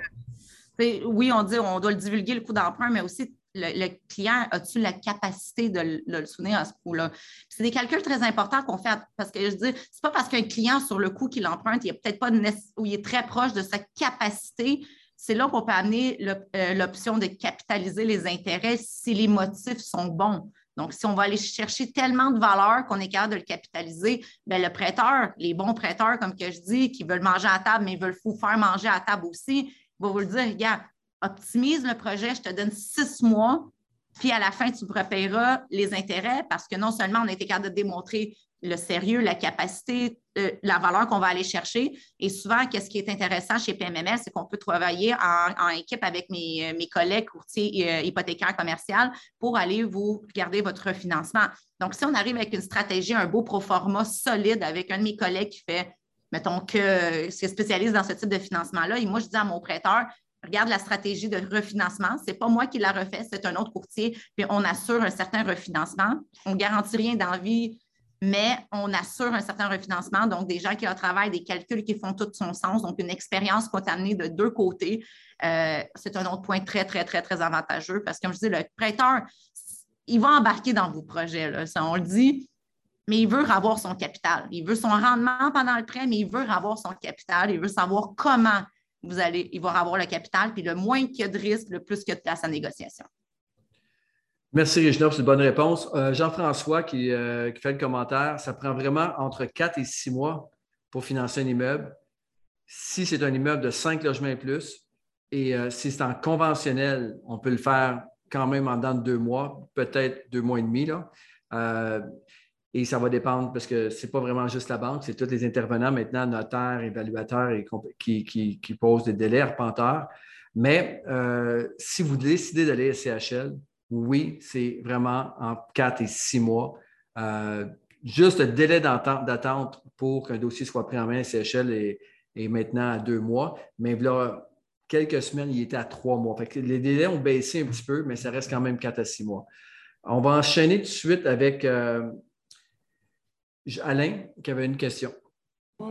Oui, on dit on doit le divulguer le coût d'emprunt, mais aussi le, client, as-tu la capacité de, le soutenir à ce coût-là? C'est des calculs très importants qu'on fait parce que je dis, c'est pas parce qu'un client, sur le coût qu'il emprunte, il est peut-être pas ou il est très proche de sa capacité. C'est là qu'on peut amener euh, l'option de capitaliser les intérêts si les motifs sont bons. Donc, si on va aller chercher tellement de valeur qu'on est capable de le capitaliser, bien, le prêteur, les bons prêteurs, comme que je dis, qui veulent manger à table, mais veulent vous faire manger à table aussi, va vous le dire, regarde, optimise le projet, je te donne six mois, puis à la fin, tu me repayeras les intérêts parce que non seulement on a été capable de démontrer le sérieux, la capacité, euh, la valeur qu'on va aller chercher. Et souvent, qu'est-ce qui est intéressant chez PMML, c'est qu'on peut travailler en, équipe avec mes, euh, collègues courtiers euh, hypothécaires commerciaux pour aller vous garder votre financement. Donc, si on arrive avec une stratégie, un beau proforma solide avec un de mes collègues qui fait, mettons, que c'est spécialiste dans ce type de financement-là, et moi, je dis à mon prêteur, regarde la stratégie de refinancement. Ce n'est pas moi qui la refait, c'est un autre courtier, puis on assure un certain refinancement. On ne garantit rien d'envie, mais on assure un certain refinancement. Donc, des gens qui ont travaillé, des calculs qui font tout son sens, donc une expérience qu'on t'a amenée de deux côtés. Euh, c'est un autre point très, très, très, très avantageux parce que, comme je dis, le prêteur, il va embarquer dans vos projets. Là. Ça, on le dit, mais il veut avoir son capital. Il veut son rendement pendant le prêt, mais il veut avoir son capital. Il veut savoir comment vous allez, il va avoir le capital, puis le moins qu'il y a de risque, le plus qu'il y a de place à négociation. Merci, Régina, c'est une bonne réponse. Euh, Jean-François euh, qui, fait le commentaire, ça prend vraiment entre 4 et 6 mois pour financer un immeuble. si c'est un immeuble de cinq logements et plus, et euh, si c'est en conventionnel, on peut le faire quand même en dedans de deux mois, peut-être deux mois et demi. Là. Et ça va dépendre parce que ce n'est pas vraiment juste la banque, c'est tous les intervenants maintenant, notaires, évaluateurs et qui, qui, posent des délais arpenteurs. Mais euh, si vous décidez d'aller à CHL, oui, c'est vraiment en quatre et six mois. Euh, juste le délai d'attente pour qu'un dossier soit pris en main à CHL est, maintenant à deux mois. Mais là, quelques semaines, il était à trois mois. les délais ont baissé un petit peu, mais ça reste quand même quatre à six mois. On va enchaîner tout de suite avec euh, Alain qui avait une question.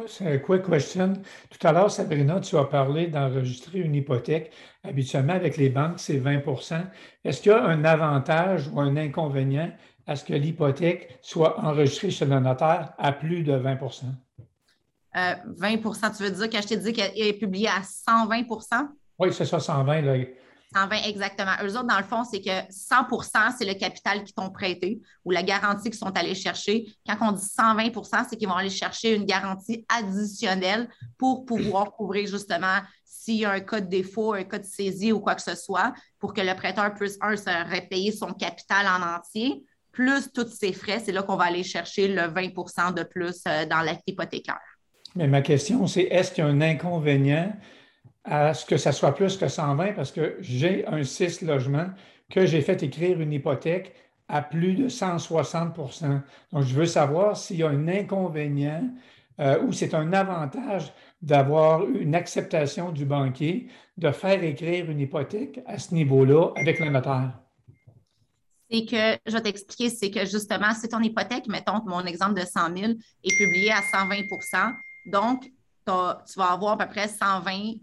c'est un quick question. Tout à l'heure, Sabrina, tu as parlé d'enregistrer une hypothèque. Habituellement, avec les banques, c'est 20% Est-ce qu'il y a un avantage ou un inconvénient à ce que l'hypothèque soit enregistrée chez le notaire à plus de 20% 20% euh, tu veux dire t'ai dit qu'elle est publiée à 120% Oui, c'est ça, 120. Là. 120 exactement. Eux autres, dans le fond, c'est que 100% c'est le capital qu'ils t'ont prêté ou la garantie qu'ils sont allés chercher. Quand on dit 120% c'est qu'ils vont aller chercher une garantie additionnelle pour pouvoir [clears throat] couvrir justement s'il y a un cas de défaut, un cas de saisie ou quoi que ce soit, pour que le prêteur puisse, un, se repayer son capital en entier, plus tous ses frais. C'est là qu'on va aller chercher le 20% de plus euh, dans l'acte hypothécaire. Mais ma question, c'est est-ce qu'il y a un inconvénient à ce que ça soit plus que 120 parce que j'ai un 6 logements que j'ai fait écrire une hypothèque à plus de 160% Donc, je veux savoir s'il y a un inconvénient euh, ou c'est un avantage d'avoir une acceptation du banquier de faire écrire une hypothèque à ce niveau-là avec le notaire. C'est que, je vais t'expliquer, c'est que justement, si ton hypothèque, mettons mon exemple de 100 000, est publié à 120% donc tu vas avoir à peu près 120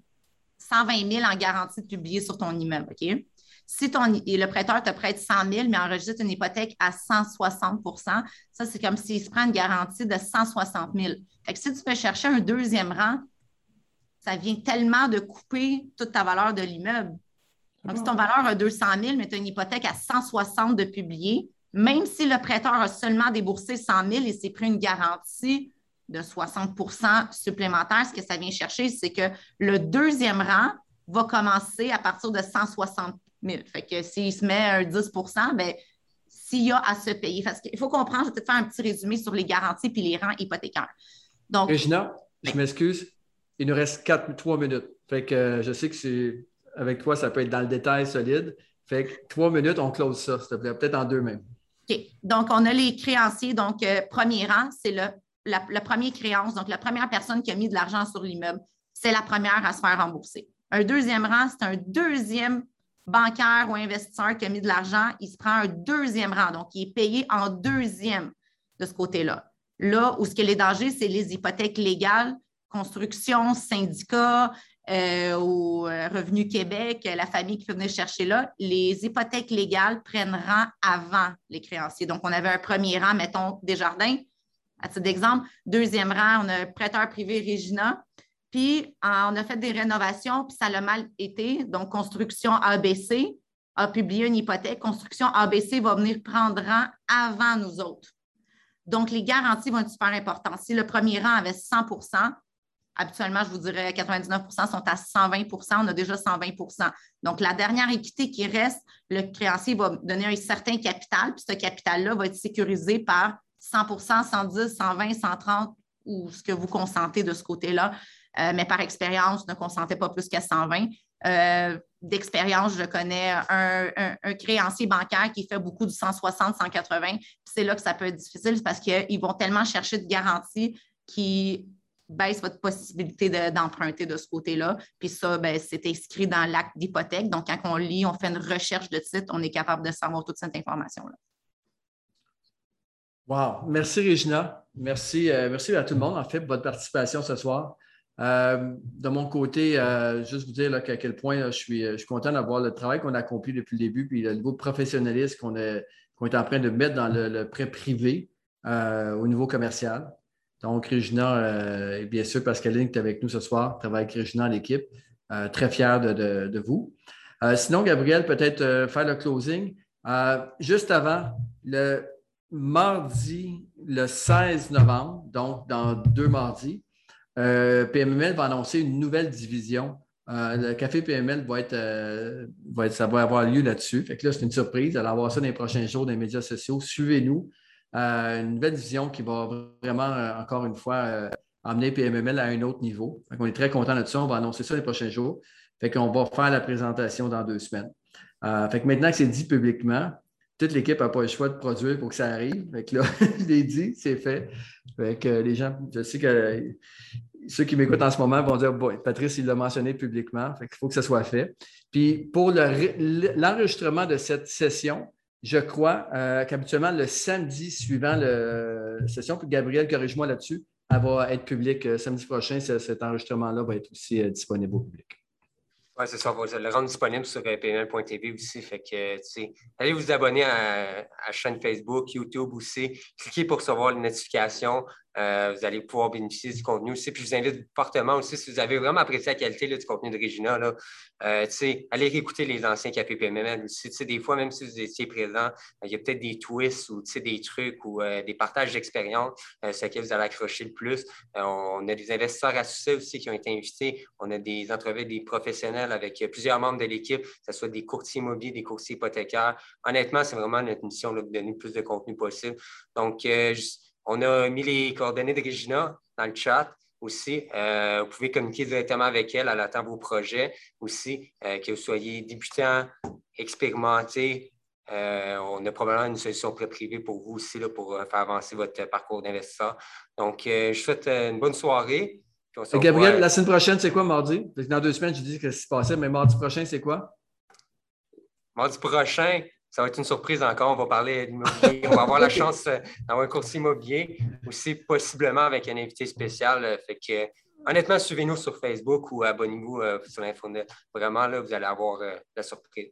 120 000 en garantie de publier sur ton immeuble. OK? Si ton, le prêteur te prête 100 000, mais enregistre une hypothèque à 160% ça, c'est comme s'il se prend une garantie de 160 000. Fait que si tu peux chercher un deuxième rang, ça vient tellement de couper toute ta valeur de l'immeuble. Donc, si ton valeur a 200 000, mais tu as une hypothèque à 160 de publier, même si le prêteur a seulement déboursé 100 000 et s'est pris une garantie de 60% supplémentaire, ce que ça vient chercher, c'est que le deuxième rang va commencer à partir de 160 000. Fait que s'il se met un 10 bien, s'il y a à se payer. Parce qu'il faut comprendre, je vais te faire un petit résumé sur les garanties puis les rangs hypothécaires. Donc, Regina, je m'excuse. Il nous reste 4, 3 minutes. Fait que euh, je sais que c'est avec toi, ça peut être dans le détail solide. Fait que 3 minutes, on close ça, s'il te plaît. Peut-être en deux même. OK. Donc, on a les créanciers. Donc, euh, premier rang, c'est le la, première créance, donc la première personne qui a mis de l'argent sur l'immeuble, c'est la première à se faire rembourser. Un deuxième rang, c'est un deuxième bancaire ou investisseur qui a mis de l'argent, il se prend un deuxième rang, donc il est payé en deuxième de ce côté-là. Là où ce que les dangers, c'est les hypothèques légales, construction, syndicat, euh, au euh, Revenu Québec, la famille qui venir chercher là, les hypothèques légales prennent rang avant les créanciers. Donc, on avait un premier rang, mettons, Desjardins, à titre d'exemple, deuxième rang, on a prêteur privé Regina. Puis, on a fait des rénovations, puis ça a mal été. Donc, Construction ABC a publié une hypothèque. Construction ABC va venir prendre rang avant nous autres. Donc, les garanties vont être super importantes. Si le premier rang avait 100% habituellement, je vous dirais 99% sont à 120% on a déjà 120% Donc, la dernière équité qui reste, le créancier va donner un certain capital, puis ce capital-là va être sécurisé par 100% 110 120 130 ou ce que vous consentez de ce côté-là. Euh, mais par expérience, ne consentez pas plus qu'à 120. Euh, d'expérience, je connais un, créancier bancaire qui fait beaucoup du 160, 180. C'est là que ça peut être difficile parce qu'ils vont tellement chercher de garanties qui baissent votre possibilité d'emprunter de, ce côté-là. Puis ça, ben, c'est inscrit dans l'acte d'hypothèque. Donc, quand on lit, on fait une recherche de titre, on est capable de savoir toute cette information-là. Wow. Merci, Regina. Merci, euh, merci à tout le monde, en fait, pour votre participation ce soir. Euh, de mon côté, euh, juste vous dire à quel point je, suis, je suis content d'avoir le travail qu'on a accompli depuis le début, puis le niveau de professionnalisme qu'on est, est en train de mettre dans le, prêt privé au niveau commercial. Donc, Regina, et bien sûr, Pascaline qui est avec nous ce soir, travaille avec Regina l'équipe. très fier de, de vous. sinon, Gabriel, peut-être faire le closing. juste avant, le, mardi, le 16 novembre, donc dans deux mardis, PMML va annoncer une nouvelle division. le café PML va être, va être, ça va avoir lieu là-dessus. Fait que là, c'est une surprise. Allez voir ça dans les prochains jours dans les médias sociaux. Suivez-nous. une nouvelle division qui va vraiment, encore une fois, amener PMML à un autre niveau. on est très content de ça. On va annoncer ça les prochains jours. Fait qu'on va faire la présentation dans deux semaines. Euh, fait que maintenant que c'est dit publiquement, toute l'équipe n'a pas le choix de produire pour que ça arrive. Fait que là, [laughs] je l'ai dit, c'est fait. Fait que les gens, je sais que ceux qui m'écoutent en ce moment vont dire bon, Patrice, il l'a mentionné publiquement, fait qu'il faut que ça soit fait. Puis pour l'enregistrement de cette session, je crois euh, qu'habituellement, le samedi suivant la session, puis Gabriel, corrige-moi là-dessus, elle va être publique euh, samedi prochain. Cet enregistrement-là va être aussi euh, disponible au public. Oui, c'est ça. Le rendre disponible sur euh, pml.tv aussi. Fait que, allez vous abonner à, la chaîne Facebook, YouTube aussi. Cliquez pour recevoir les notifications. Euh, vous allez pouvoir bénéficier du contenu aussi. Puis je vous invite fortement aussi, si vous avez vraiment apprécié la qualité du contenu de Regina, euh, allez réécouter les anciens aussi. Des fois, même si vous étiez présent, euh, il y a peut-être des twists ou des trucs ou des partages d'expérience sur lesquels vous allez accrocher le plus. on a des investisseurs associés aussi qui ont été invités. On a des entrevues des professionnels avec plusieurs membres de l'équipe, que ce soit des courtiers immobiliers, des courtiers hypothécaires. Honnêtement, c'est vraiment notre mission de donner le plus de contenu possible. Donc, on a mis les coordonnées de Regina dans le chat aussi. Euh, vous pouvez communiquer directement avec elle. Elle attend vos projets aussi, euh, que vous soyez débutant, expérimenté. Euh, on a probablement une solution pré-privée pour vous aussi là, pour faire avancer votre parcours d'investisseur. Donc, je vous souhaite une bonne soirée. Gabriel, la semaine prochaine, c'est quoi mardi? Dans deux semaines, je dis que c'est passé, mais mardi prochain, c'est quoi? Mardi prochain, ça va être une surprise encore. On va parler d'immobilier. On va avoir la chance euh, d'avoir un courtier immobilier, aussi possiblement avec un invité spécial. Euh, fait que, honnêtement, suivez-nous sur Facebook ou abonnez-vous euh, sur l'Infonet. Vraiment, là, vous allez avoir la surprise.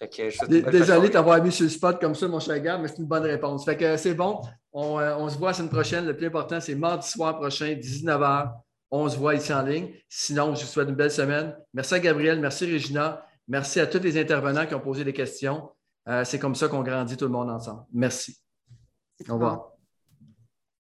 Désolé de t'avoir mis sur le spot comme ça, mon cher gars, mais c'est une bonne réponse. Fait que c'est bon. On, se voit la semaine prochaine. Le plus important, c'est mardi soir prochain, 19h. On se voit ici en ligne. Sinon, je vous souhaite une belle semaine. Merci à Gabriel, merci Regina. Merci à tous les intervenants qui ont posé des questions. Euh, c'est comme ça qu'on grandit tout le monde ensemble. Merci. Au revoir.